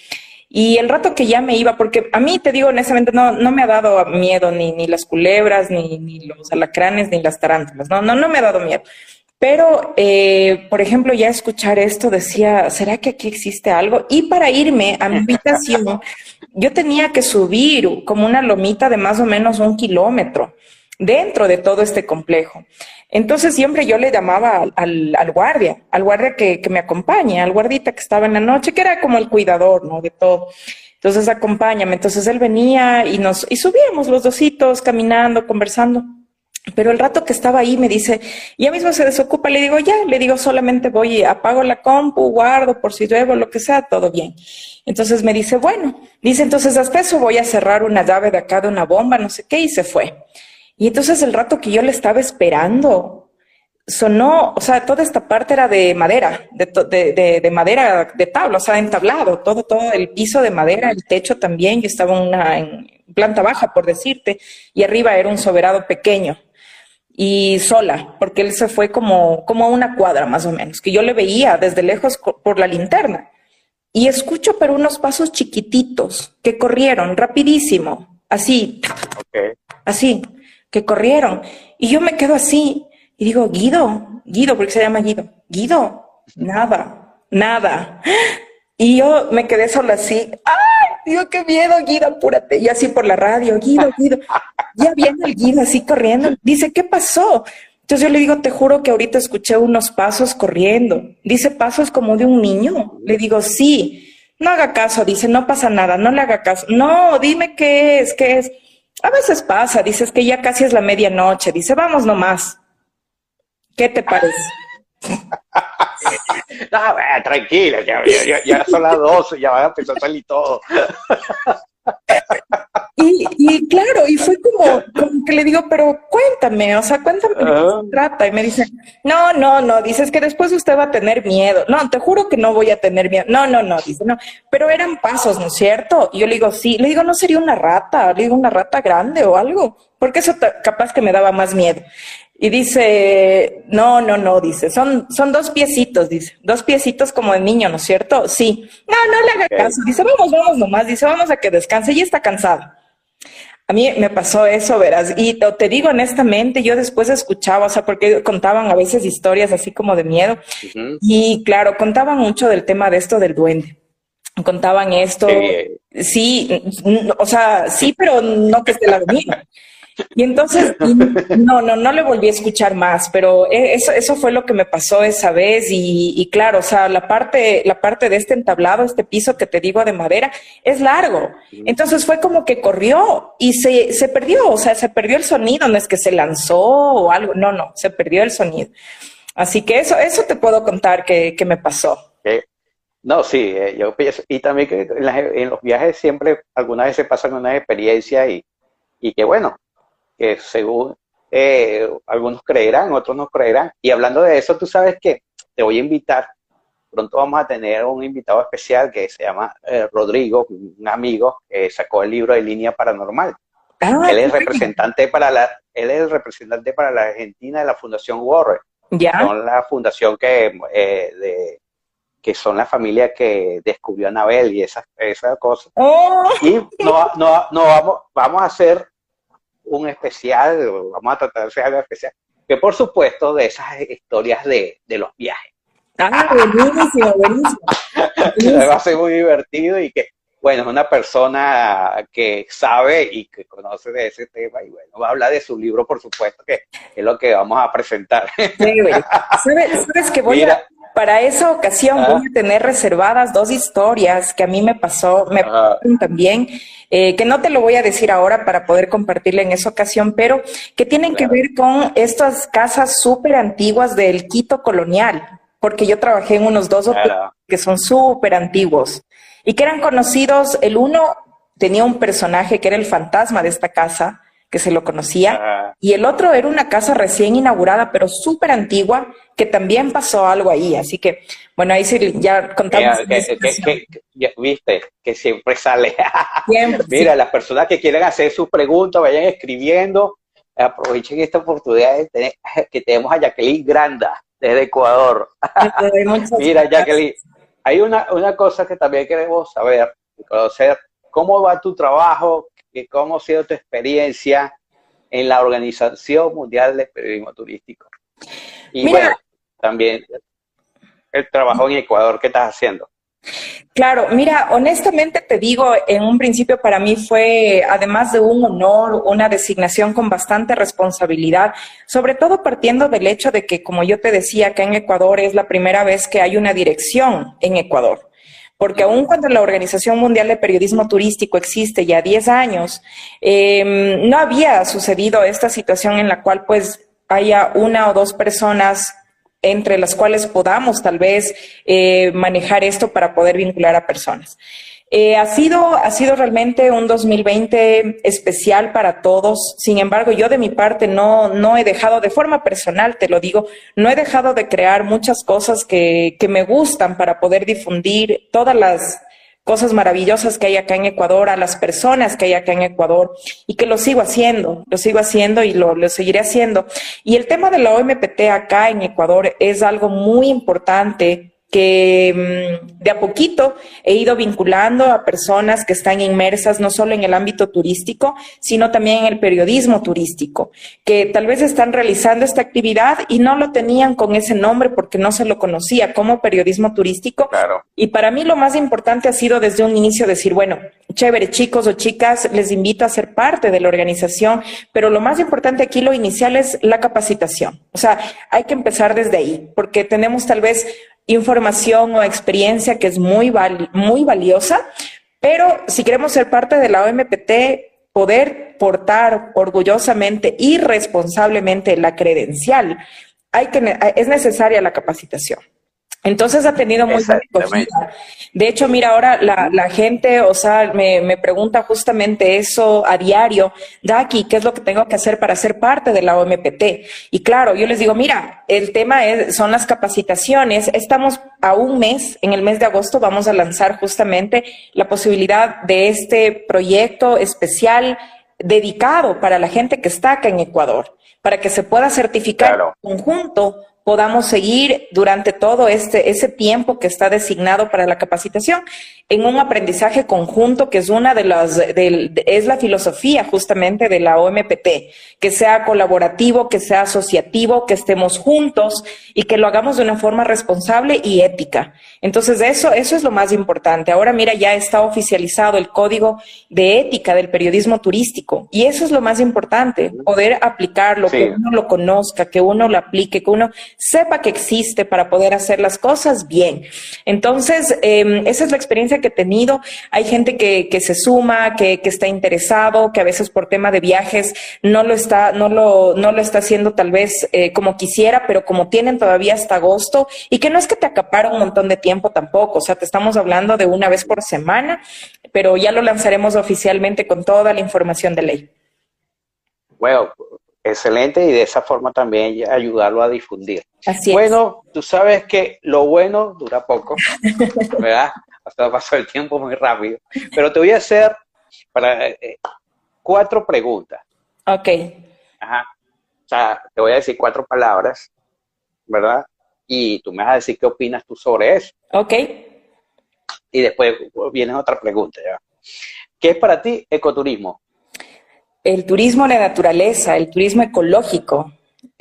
Y el rato que ya me iba, porque a mí te digo honestamente, no, no me ha dado miedo ni, ni las culebras, ni, ni los alacranes, ni las tarántulas, no, no, no me ha dado miedo. Pero, eh, por ejemplo, ya escuchar esto decía, ¿será que aquí existe algo? Y para irme a mi habitación, yo tenía que subir como una lomita de más o menos un kilómetro dentro de todo este complejo. Entonces siempre yo le llamaba al, al, guardia, al guardia que, que, me acompaña, al guardita que estaba en la noche, que era como el cuidador, ¿no? De todo. Entonces acompáñame. Entonces él venía y nos, y subíamos los dositos caminando, conversando. Pero el rato que estaba ahí me dice, ya mismo se desocupa, le digo, ya, le digo, solamente voy, apago la compu, guardo por si lluevo, lo que sea, todo bien. Entonces me dice, bueno, dice, entonces hasta eso voy a cerrar una llave de acá de una bomba, no sé qué, y se fue. Y entonces el rato que yo le estaba esperando, sonó, o sea, toda esta parte era de madera, de, de, madera de tabla, o sea, entablado, todo, todo el piso de madera, el techo también, yo estaba una en planta baja, por decirte, y arriba era un soberado pequeño y sola, porque él se fue como, como a una cuadra más o menos, que yo le veía desde lejos por la linterna. Y escucho pero unos pasos chiquititos que corrieron rapidísimo, así, así que corrieron. Y yo me quedo así y digo, Guido, Guido, porque se llama Guido, Guido, nada, nada. Y yo me quedé sola así, ¡ay! Digo, qué miedo, Guido, apúrate. Y así por la radio, Guido, Guido. Ya viene el Guido así corriendo. Dice, ¿qué pasó? Entonces yo le digo, te juro que ahorita escuché unos pasos corriendo. Dice, pasos como de un niño. Le digo, sí. No haga caso, dice, no pasa nada, no le haga caso. No, dime qué es, qué es. A veces pasa, dices que ya casi es la medianoche, dice, vamos nomás. ¿Qué te parece? No, tranquila, ya, ya, son las 12, ya van a empezar a salir todo. Y, claro, y fue como, que le digo, pero cuéntame, o sea, cuéntame de qué se trata. Y me dice, no, no, no, dices que después usted va a tener miedo. No, te juro que no voy a tener miedo. No, no, no, dice, no, pero eran pasos, ¿no es cierto? Y yo le digo, sí, le digo, no sería una rata, le digo, una rata grande o algo, porque eso capaz que me daba más miedo. Y dice, no, no, no, dice, son, son dos piecitos, dice, dos piecitos como de niño, ¿no es cierto? Sí. No, no le haga caso. Dice, vamos, vamos nomás, dice, vamos a que descanse, y está cansado. A mí me pasó eso, verás, y te digo honestamente, yo después escuchaba, o sea, porque contaban a veces historias así como de miedo, y claro, contaban mucho del tema de esto del duende. Contaban esto, Sí, o sea, sí, pero no que esté la avenida. Y entonces, no, no, no le volví a escuchar más, pero e, eso, eso fue lo que me pasó esa vez y, claro, o sea, la parte, la parte de este entablado, este piso que te digo de madera, es largo. Entonces fue como que corrió y se, se perdió, o sea, se perdió el sonido, no es que se lanzó o algo, no, no, se perdió el sonido. Así que eso, eso te puedo contar que, que me pasó. No, sí, eh, yo pienso, y también que en, los viajes siempre algunas veces pasan unas experiencias y, y que bueno, que según eh, algunos creerán, otros no creerán. Y hablando de eso, tú sabes que te voy a invitar, pronto vamos a tener un invitado especial que se llama eh, Rodrigo, un amigo que sacó el libro de Línea Paranormal. Ah, él es representante para la, él es el representante para la Argentina de la Fundación Warren. Ya. Son la fundación que eh, de, que son la familia que descubrió a Anabel y esas, esas cosas. Oh. Y no, no, no vamos, vamos a hacer un especial, vamos a tratar de hacer algo especial, que por supuesto de esas historias de, de los viajes. Ah, buenísimo, buenísimo. Va a ser muy divertido y que, bueno, es una persona que sabe y que conoce de ese tema y bueno, va a hablar de su libro, por supuesto, que es lo que vamos a presentar. Sí, ¿Sabes, ¿Sabes que voy a para esa ocasión voy a tener reservadas dos historias que a mí me pasó, me pasaron también, eh, que no te lo voy a decir ahora para poder compartirle en esa ocasión, pero que tienen que ver con estas casas súper antiguas del Quito colonial, porque yo trabajé en unos dos que son súper antiguos y que eran conocidos, el uno tenía un personaje que era el fantasma de esta casa, que se lo conocía, y el otro era una casa recién inaugurada, pero súper antigua, que también pasó algo ahí. Así que, bueno, ahí sí ya contamos. Viste, que siempre sale. Mira, las personas que quieren hacer sus preguntas, vayan escribiendo, aprovechen esta oportunidad que tenemos a Jacqueline Granda, desde Ecuador. Mira, Jacqueline, hay una, una cosa que también queremos saber, conocer, cómo va tu trabajo, cómo ha sido tu experiencia en la Organización Mundial de Periodismo Turístico. Y bueno, también el trabajo en Ecuador, ¿qué estás haciendo? Claro, mira, honestamente te digo, en un principio para mí fue, además de un honor, una designación con bastante responsabilidad, sobre todo partiendo del hecho de que, como yo te decía, que en Ecuador es la primera vez que hay una dirección en Ecuador porque aun cuando la Organización Mundial de Periodismo Turístico existe ya 10 años, em, no había sucedido esta situación en la cual pues haya una o dos personas entre las cuales podamos tal vez eh, manejar esto para poder vincular a personas. Eh, ha, sido, ha sido realmente un 2020 especial para todos. Sin embargo, yo de mi parte no, no he dejado, de forma personal, te lo digo, no he dejado de crear muchas cosas que, que me gustan para poder difundir todas las cosas maravillosas que hay acá en Ecuador, a las personas que hay acá en Ecuador y que lo sigo haciendo, lo sigo haciendo y lo, lo, seguiré haciendo. Y el tema de la OMPT acá en Ecuador es algo muy importante que mm, de a poquito he ido vinculando a personas que están inmersas no solo en el ámbito turístico, sino también en el periodismo turístico, que tal vez están realizando esta actividad y no lo tenían con ese nombre porque no se lo conocía como periodismo turístico. Claro. Y para mí lo más importante ha sido desde un inicio decir, bueno, chévere, chicos o chicas, les invito a ser parte de la organización, pero lo más importante aquí, lo inicial es la capacitación. O sea, hay que empezar desde ahí, porque tenemos tal vez información o experiencia que es muy, muy valiosa, pero si queremos ser parte de la OMPT, poder portar orgullosamente y responsablemente la credencial, hay que, es necesaria la capacitación. Entonces ha tenido muy acogida. De hecho, mira, ahora la, gente, o sea, me, pregunta justamente eso a diario, Daki, ¿qué es lo que tengo que hacer para ser parte de la OMPT? Y claro, yo les digo, mira, el tema es, son las capacitaciones. Estamos a un mes, en el mes de agosto vamos a lanzar justamente la posibilidad de este proyecto especial dedicado para la gente que está acá en Ecuador, para que se pueda certificar en conjunto podamos seguir durante todo este, ese tiempo que está designado para la capacitación en un aprendizaje conjunto que es una de las, es la filosofía justamente de la OMPT, que sea colaborativo, que sea asociativo, que estemos juntos y que lo hagamos de una forma responsable y ética. Entonces eso, eso es lo más importante. Ahora mira, ya está oficializado el código de ética del periodismo turístico y eso es lo más importante, poder aplicarlo, que uno lo conozca, que uno lo aplique, que uno sepa que existe para poder hacer las cosas bien. Entonces, em, esa es la experiencia que he tenido. Hay gente que, que se suma, que, que, está interesado, que a veces por tema de viajes no lo está, no lo, no lo está haciendo tal vez eh, como quisiera, pero como tienen todavía hasta agosto y que no es que te acapara un montón de tiempo tampoco. O sea, te estamos hablando de una vez por semana, pero ya lo lanzaremos oficialmente con toda la información de ley. Bueno, excelente y de esa forma también ayudarlo a difundir. Así bueno, tú sabes que lo bueno dura poco, ¿verdad? Hasta pasó el tiempo muy rápido. Pero te voy a hacer para eh, cuatro preguntas. Ok. Ajá. O sea, te voy a decir cuatro palabras, ¿verdad? Y tú me vas a decir qué opinas tú sobre eso. Ok. Y después viene otra pregunta, ¿ya? ¿Qué es para ti ecoturismo? El turismo de naturaleza, el turismo ecológico,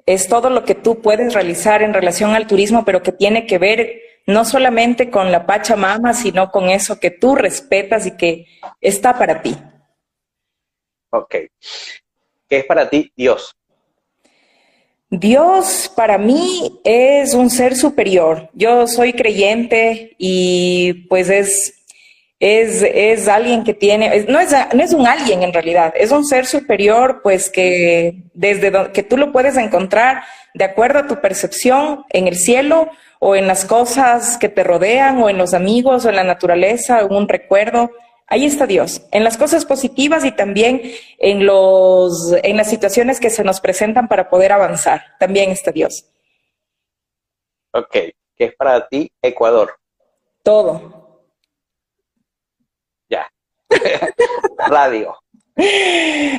es todo lo que tú puedes realizar en relación al turismo, pero que tiene que ver no solamente con la Pachamama, sino con eso que tú respetas y que está para ti. Ok. ¿Qué es para ti Dios? Dios para mí es un ser superior. Yo soy creyente y pues es es, es alguien que tiene, no es, no es un alguien en realidad, es un ser superior, pues que desde que tú lo puedes encontrar de acuerdo a tu percepción en el cielo o en las cosas que te rodean o en los amigos o en la naturaleza, en un recuerdo. Ahí está Dios, en las cosas positivas y también en, los, en las situaciones que se nos presentan para poder avanzar. También está Dios. Ok, ¿qué es para ti Ecuador? Todo. Radio.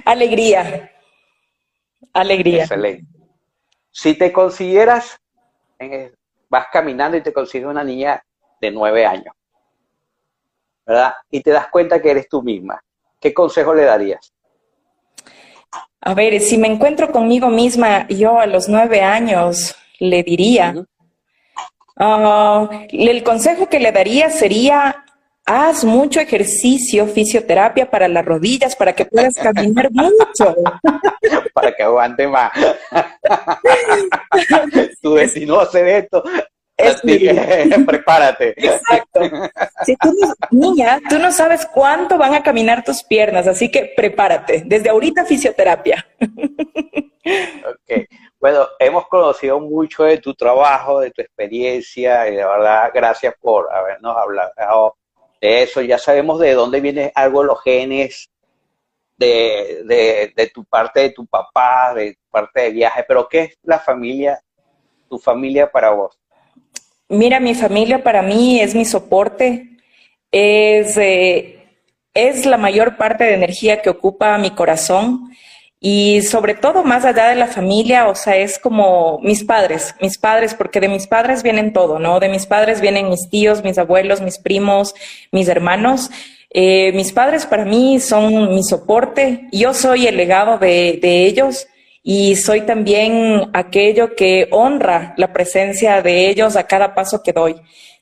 Alegría. Alegría. Excelente. Si te consideras, vas caminando y te consigues una niña de nueve años, ¿verdad? Y te das cuenta que eres tú misma, ¿qué consejo le darías? A ver, si me encuentro conmigo misma, yo a los nueve años le diría, ah, el consejo que le daría sería haz mucho ejercicio, fisioterapia para las rodillas, para que puedas caminar mucho. para que aguante más. tu vecino hace esto. Es prepárate. Exacto. Si tú niña, tú no sabes cuánto van a caminar tus piernas, así que prepárate. Desde ahorita fisioterapia. ok. Bueno, hemos conocido mucho de tu trabajo, de tu experiencia, y de verdad, gracias por habernos hablado eso, ya sabemos de dónde vienen algo los genes, de, de, tu parte de tu papá, de tu parte de viaje, pero ¿qué es la familia, tu familia para vos? Mira, mi familia para mí es mi soporte, es, eh, es la mayor parte de energía que ocupa mi corazón y sobre todo, más allá de la familia, o sea, es como mis padres, mis padres, porque de mis padres vienen todo, ¿no? De mis padres vienen mis tíos, mis abuelos, mis primos, mis hermanos. Eh, mis padres para mí son mi soporte. Yo soy el legado de, de ellos y soy también aquello que honra la presencia de ellos a cada paso que doy.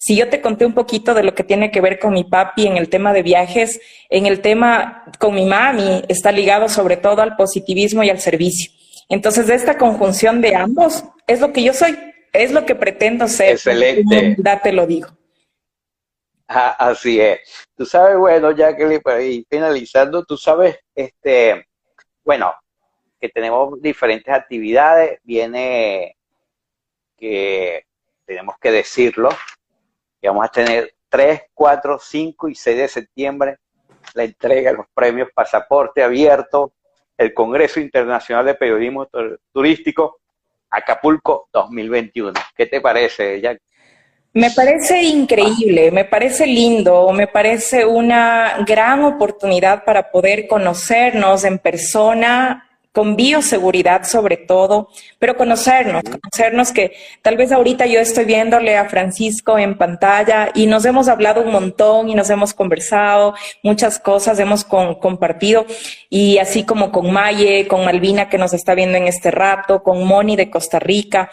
Si yo te conté un poquito de lo que tiene que ver con mi papi en el tema de viajes, en el tema con mi mami está ligado sobre todo al positivismo y al servicio. Entonces, de esta conjunción de ambos es lo que yo soy, es lo que pretendo ser. Excelente. Ya te lo digo. Ah, así es. Tú sabes, bueno, ya que finalizando, tú sabes, este, bueno, que tenemos diferentes actividades, viene que tenemos que decirlo, vamos a tener 3, 4, 5 y 6 de septiembre la entrega de los premios Pasaporte Abierto, el Congreso Internacional de Periodismo Turístico, Acapulco 2021. ¿Qué te parece, Jack? Me parece increíble, me parece lindo, me parece una gran oportunidad para poder conocernos en persona, con bioseguridad sobre todo, pero conocernos, conocernos que tal vez ahorita yo estoy viéndole a Francisco en pantalla y nos hemos hablado un montón y nos hemos conversado, muchas cosas hemos compartido y así como con Maye, con Malvina que nos está viendo en este rato, con Moni de Costa Rica,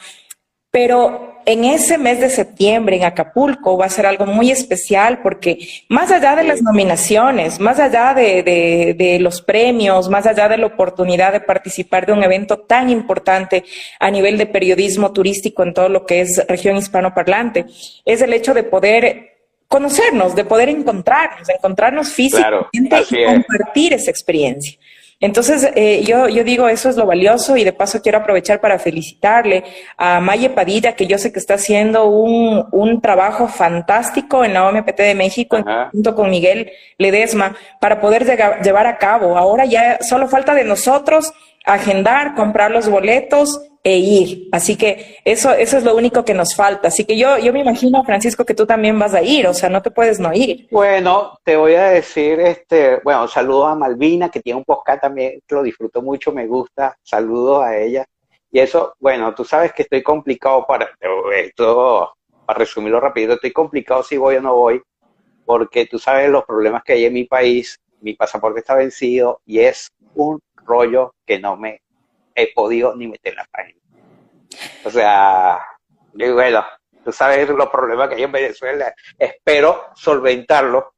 pero en ese mes de septiembre en Acapulco va a ser algo muy especial porque más allá de las nominaciones, más allá de, los premios, más allá de la oportunidad de participar de un evento tan importante a nivel de periodismo turístico en todo lo que es región hispanoparlante, es el hecho de poder conocernos, de poder encontrarnos, encontrarnos físicamente y compartir esa experiencia. Entonces, eh, yo, yo digo, eso es lo valioso y de paso quiero aprovechar para felicitarle a Maye Padilla, que yo sé que está haciendo un, un trabajo fantástico en la OMPT de México, junto con Miguel Ledesma, para poder llevar a cabo. Ahora ya solo falta de nosotros agendar, comprar los boletos e ir. Así que eso, eso es lo único que nos falta. Así que yo, yo me imagino, Francisco, que tú también vas a ir, o sea, no te puedes no ir. Bueno, te voy a decir, este, bueno, saludos a Malvina, que tiene un podcast también, lo disfruto mucho, me gusta, saludos a ella. Y eso, bueno, tú sabes que estoy complicado para, esto, para resumirlo rápido, estoy complicado si voy o no voy, porque tú sabes los problemas que hay en mi país, mi pasaporte está vencido y es un rollo que no me he podido ni meter la página. O sea, bueno, tú sabes los problemas que hay en Venezuela, espero solventarlo,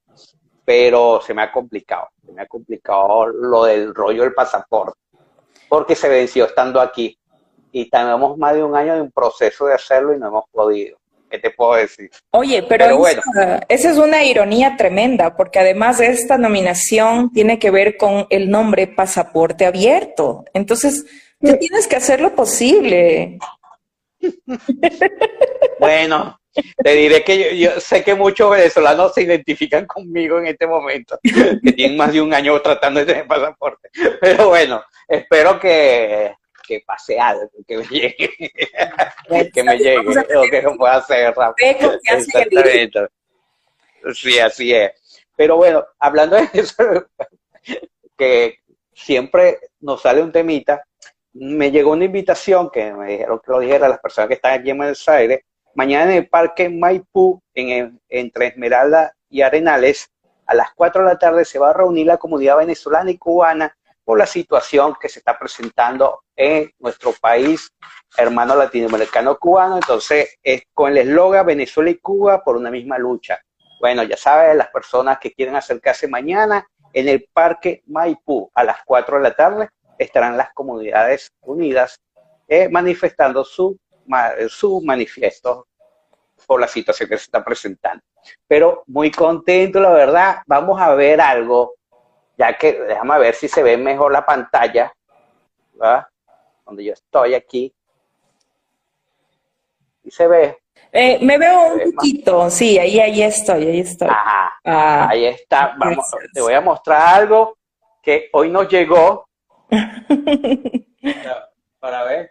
pero se me ha complicado, se me ha complicado lo del rollo del pasaporte, porque se venció estando aquí y tenemos más de un año de un proceso de hacerlo y no hemos podido. ¿Qué te puedo decir? Oye, pero, esa, esa, es una ironía tremenda, porque además de esta nominación tiene que ver con el nombre pasaporte abierto. Entonces, tienes que hacer lo posible. Bueno, te diré que yo, sé que muchos venezolanos se identifican conmigo en este momento, que tienen más de un año tratando de tener pasaporte. Pero bueno, espero que, que pase algo, que me llegue, que me llegue, o que lo pueda hacer rápido. Sí, así es. Pero bueno, hablando de eso, que siempre nos sale un temita, me llegó una invitación que me dijeron que lo dijera a las personas que están aquí en Buenos Aires. Mañana en el Parque Maipú, en, entre Esmeralda y Arenales, a las 4 de la tarde se va a reunir la comunidad venezolana y cubana por la situación que se está presentando en nuestro país, hermano latinoamericano cubano. Entonces, es con el eslogan Venezuela y Cuba por una misma lucha. Bueno, ya saben, las personas que quieren acercarse mañana en el Parque Maipú a las 4 de la tarde, estarán las comunidades unidas eh, manifestando su, su manifiesto por la situación que se está presentando. Pero muy contento, la verdad. Vamos a ver algo, ya que déjame ver si se ve mejor la pantalla, ¿verdad? Donde yo estoy aquí. Y se ve. Eh, me veo un poquito, sí, ahí, ahí estoy, ahí estoy. Ah, ahí está. Vamos, te voy a mostrar algo que hoy nos llegó para ver.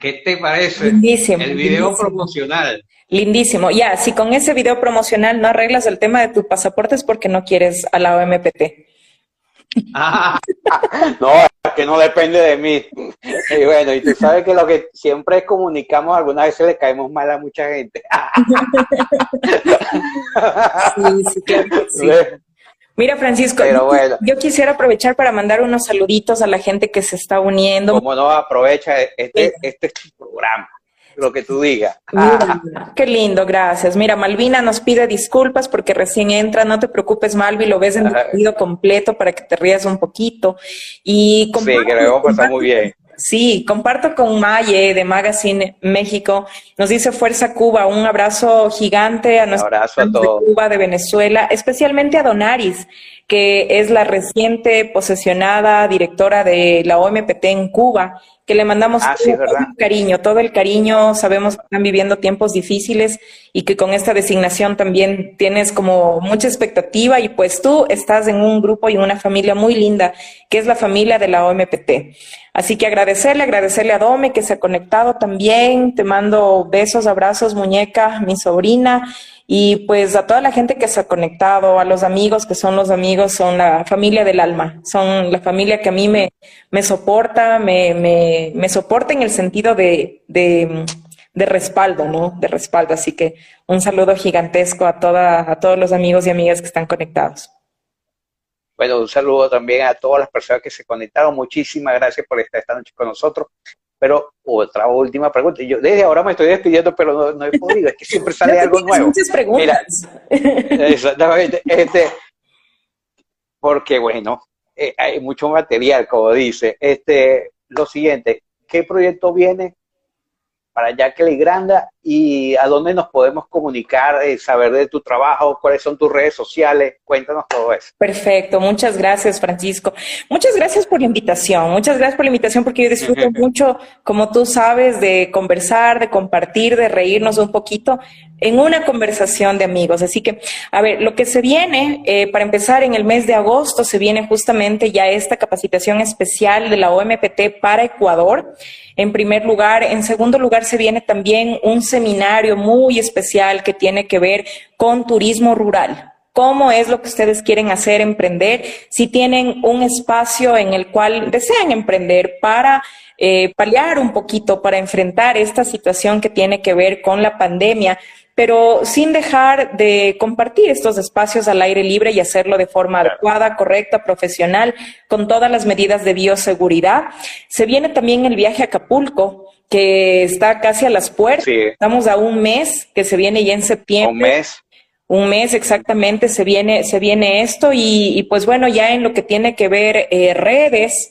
¿Qué te parece? Lindísimo. El video promocional. Lindísimo. Ya, si con ese video promocional no arreglas el tema de tu pasaporte es porque no quieres a la OMPT. Ah, no, que no depende de mí. Y bueno, y tú sabes que lo que siempre comunicamos, algunas veces le caemos mal a mucha gente. sí, sí, claro sí. Mira, Francisco, yo, quisiera aprovechar para mandar unos saluditos a la gente que se está uniendo. Como no, aprovecha, este, este es tu programa. lo que tú digas. qué lindo, gracias. Mira, Malvina nos pide disculpas porque recién entra, no te preocupes, Malvi, lo ves en el video completo para que te rías un poquito. Y sí, que lo pasar muy bien. Sí, comparto con Maye de Magazine México. Nos dice Fuerza Cuba, un abrazo gigante a nuestro abrazo a de Cuba, de Venezuela, especialmente a Donaris, que es la reciente posesionada directora de la OMPT en Cuba, que le mandamos ah, todo, el cariño, todo el cariño. Sabemos que están viviendo tiempos difíciles y que con esta designación también tienes como mucha expectativa y pues tú estás en un grupo y una familia muy linda, que es la familia de la OMPT. Así que agradecerle, agradecerle a Dome que se ha conectado también. Te mando besos, abrazos, muñeca, mi sobrina. Y pues a toda la gente que se ha conectado, a los amigos que son los amigos, son la familia del alma, son la familia que a mí me, me soporta, me, me, me soporta en el sentido de, de, de, respaldo, ¿no? De respaldo. Así que un saludo gigantesco a, toda, a todos los amigos y amigas que están conectados. Bueno, un saludo también a todas las personas que se conectaron. Muchísimas gracias por estar esta noche con nosotros. Pero otra última pregunta. Yo desde ahora me estoy despidiendo, pero no, no he podido. Es que siempre sale algo nuevo. Muchas preguntas. exactamente. Este, porque bueno, eh, hay mucho material, como dice. Este, lo siguiente, ¿qué proyecto viene para Jacqueline Granda y a dónde nos podemos comunicar, eh, saber de tu trabajo, cuáles son tus redes sociales, cuéntanos todo eso. Perfecto, muchas gracias Francisco. Muchas gracias por la invitación, muchas gracias por la invitación porque yo disfruto mucho, como tú sabes, de conversar, de compartir, de reírnos un poquito en una conversación de amigos. Así que, a ver, lo que se viene, eh, para empezar, en el mes de agosto se viene justamente ya esta capacitación especial de la OMPT para Ecuador. En primer lugar, en segundo lugar, se viene también un seminario muy especial que tiene que ver con turismo rural. ¿Cómo es lo que ustedes quieren hacer, emprender? Si tienen un espacio en el cual desean emprender para eh, paliar un poquito, para enfrentar esta situación que tiene que ver con la pandemia, pero sin dejar de compartir estos espacios al aire libre y hacerlo de forma adecuada, correcta, profesional, con todas las medidas de bioseguridad. Se viene también el viaje a Acapulco, que está casi a las puertas. Estamos a un mes, que se viene ya en septiembre. Un mes. Un mes exactamente se viene, se viene esto y, pues bueno, ya en lo que tiene que ver eh, redes,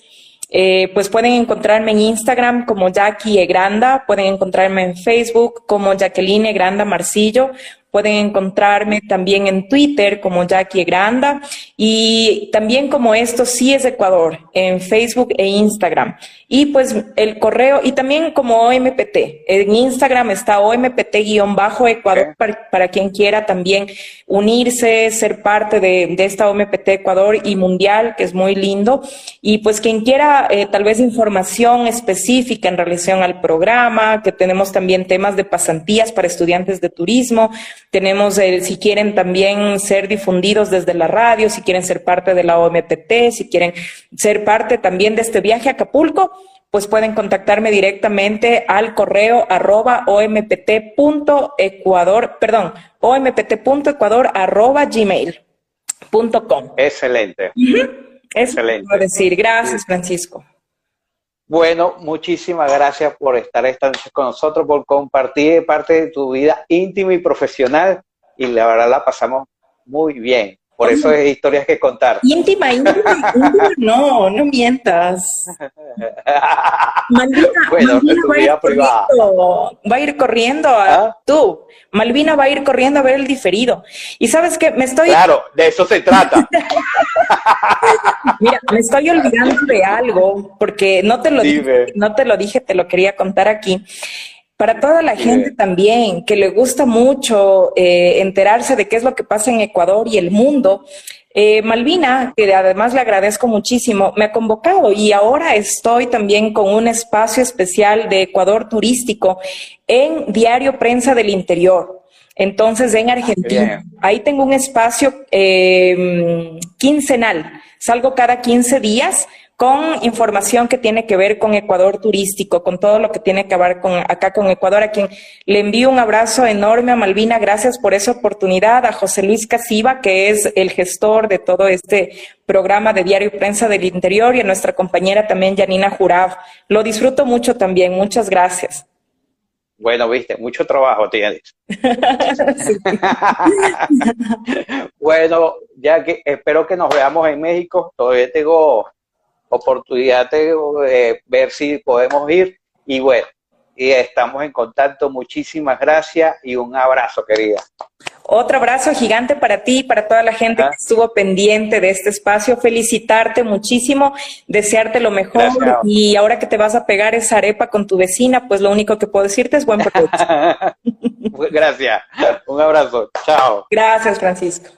eh, pues pueden encontrarme en Instagram como Jackie Egranda, pueden encontrarme en Facebook como Jacqueline Granda Marcillo Pueden encontrarme también en Twitter como Jackie Granda y también como esto sí es Ecuador en Facebook e Instagram. Y pues el correo y también como OMPT. En Instagram está OMPT-Ecuador para, quien quiera también unirse, ser parte de, esta OMPT Ecuador y Mundial, que es muy lindo. Y pues quien quiera eh, tal vez información específica en relación al programa, que tenemos también temas de pasantías para estudiantes de turismo tenemos, el, si quieren también ser difundidos desde la radio, si quieren ser parte de la OMPT, si quieren ser parte también de este viaje a Acapulco, pues pueden contactarme directamente al correo arroba ompt.ecuador, perdón, ompt.ecuador arroba gmail.com. Excelente. Excelente. decir. Gracias, Francisco. Bueno, muchísimas gracias por estar esta noche con nosotros, por compartir parte de tu vida íntima y profesional y la verdad la pasamos muy bien. Por eso es historias que contar. Íntima, íntima, íntima no, no mientas. Malvina, bueno, va, a ir corriendo, va a ir corriendo a ¿Ah? tú. Malvina va a ir corriendo a ver el diferido. Y sabes que me estoy. Claro, de eso se trata. Mira, me estoy olvidando de algo, porque no te lo dije, no te lo dije, te lo quería contar aquí. Para toda la gente también que le gusta mucho eh, enterarse de qué es lo que pasa en Ecuador y el mundo, eh, Malvina, que además le agradezco muchísimo, me ha convocado y ahora estoy también con un espacio especial de Ecuador turístico en Diario Prensa del Interior. Entonces, en Argentina, ahí tengo un espacio eh, quincenal. Salgo cada 15 días con información que tiene que ver con Ecuador turístico, con todo lo que tiene que ver con acá con Ecuador, a quien le envío un abrazo enorme a Malvina, gracias por esa oportunidad, a José Luis Casiva, que es el gestor de todo este programa de Diario Prensa del Interior, y a nuestra compañera también, Janina Jurab. Lo disfruto mucho también, muchas gracias. Bueno, viste, mucho trabajo tienes. bueno, ya que espero que nos veamos en México. Todavía tengo oportunidad de ver si podemos ir. Y bueno, y estamos en contacto. Muchísimas gracias y un abrazo, querida. Otro abrazo gigante para ti y para toda la gente que estuvo pendiente de este espacio. Felicitarte muchísimo, desearte lo mejor. Y ahora que te vas a pegar esa arepa con tu vecina, pues lo único que puedo decirte es buen provecho. Gracias. Un abrazo. Chao. Gracias, Francisco.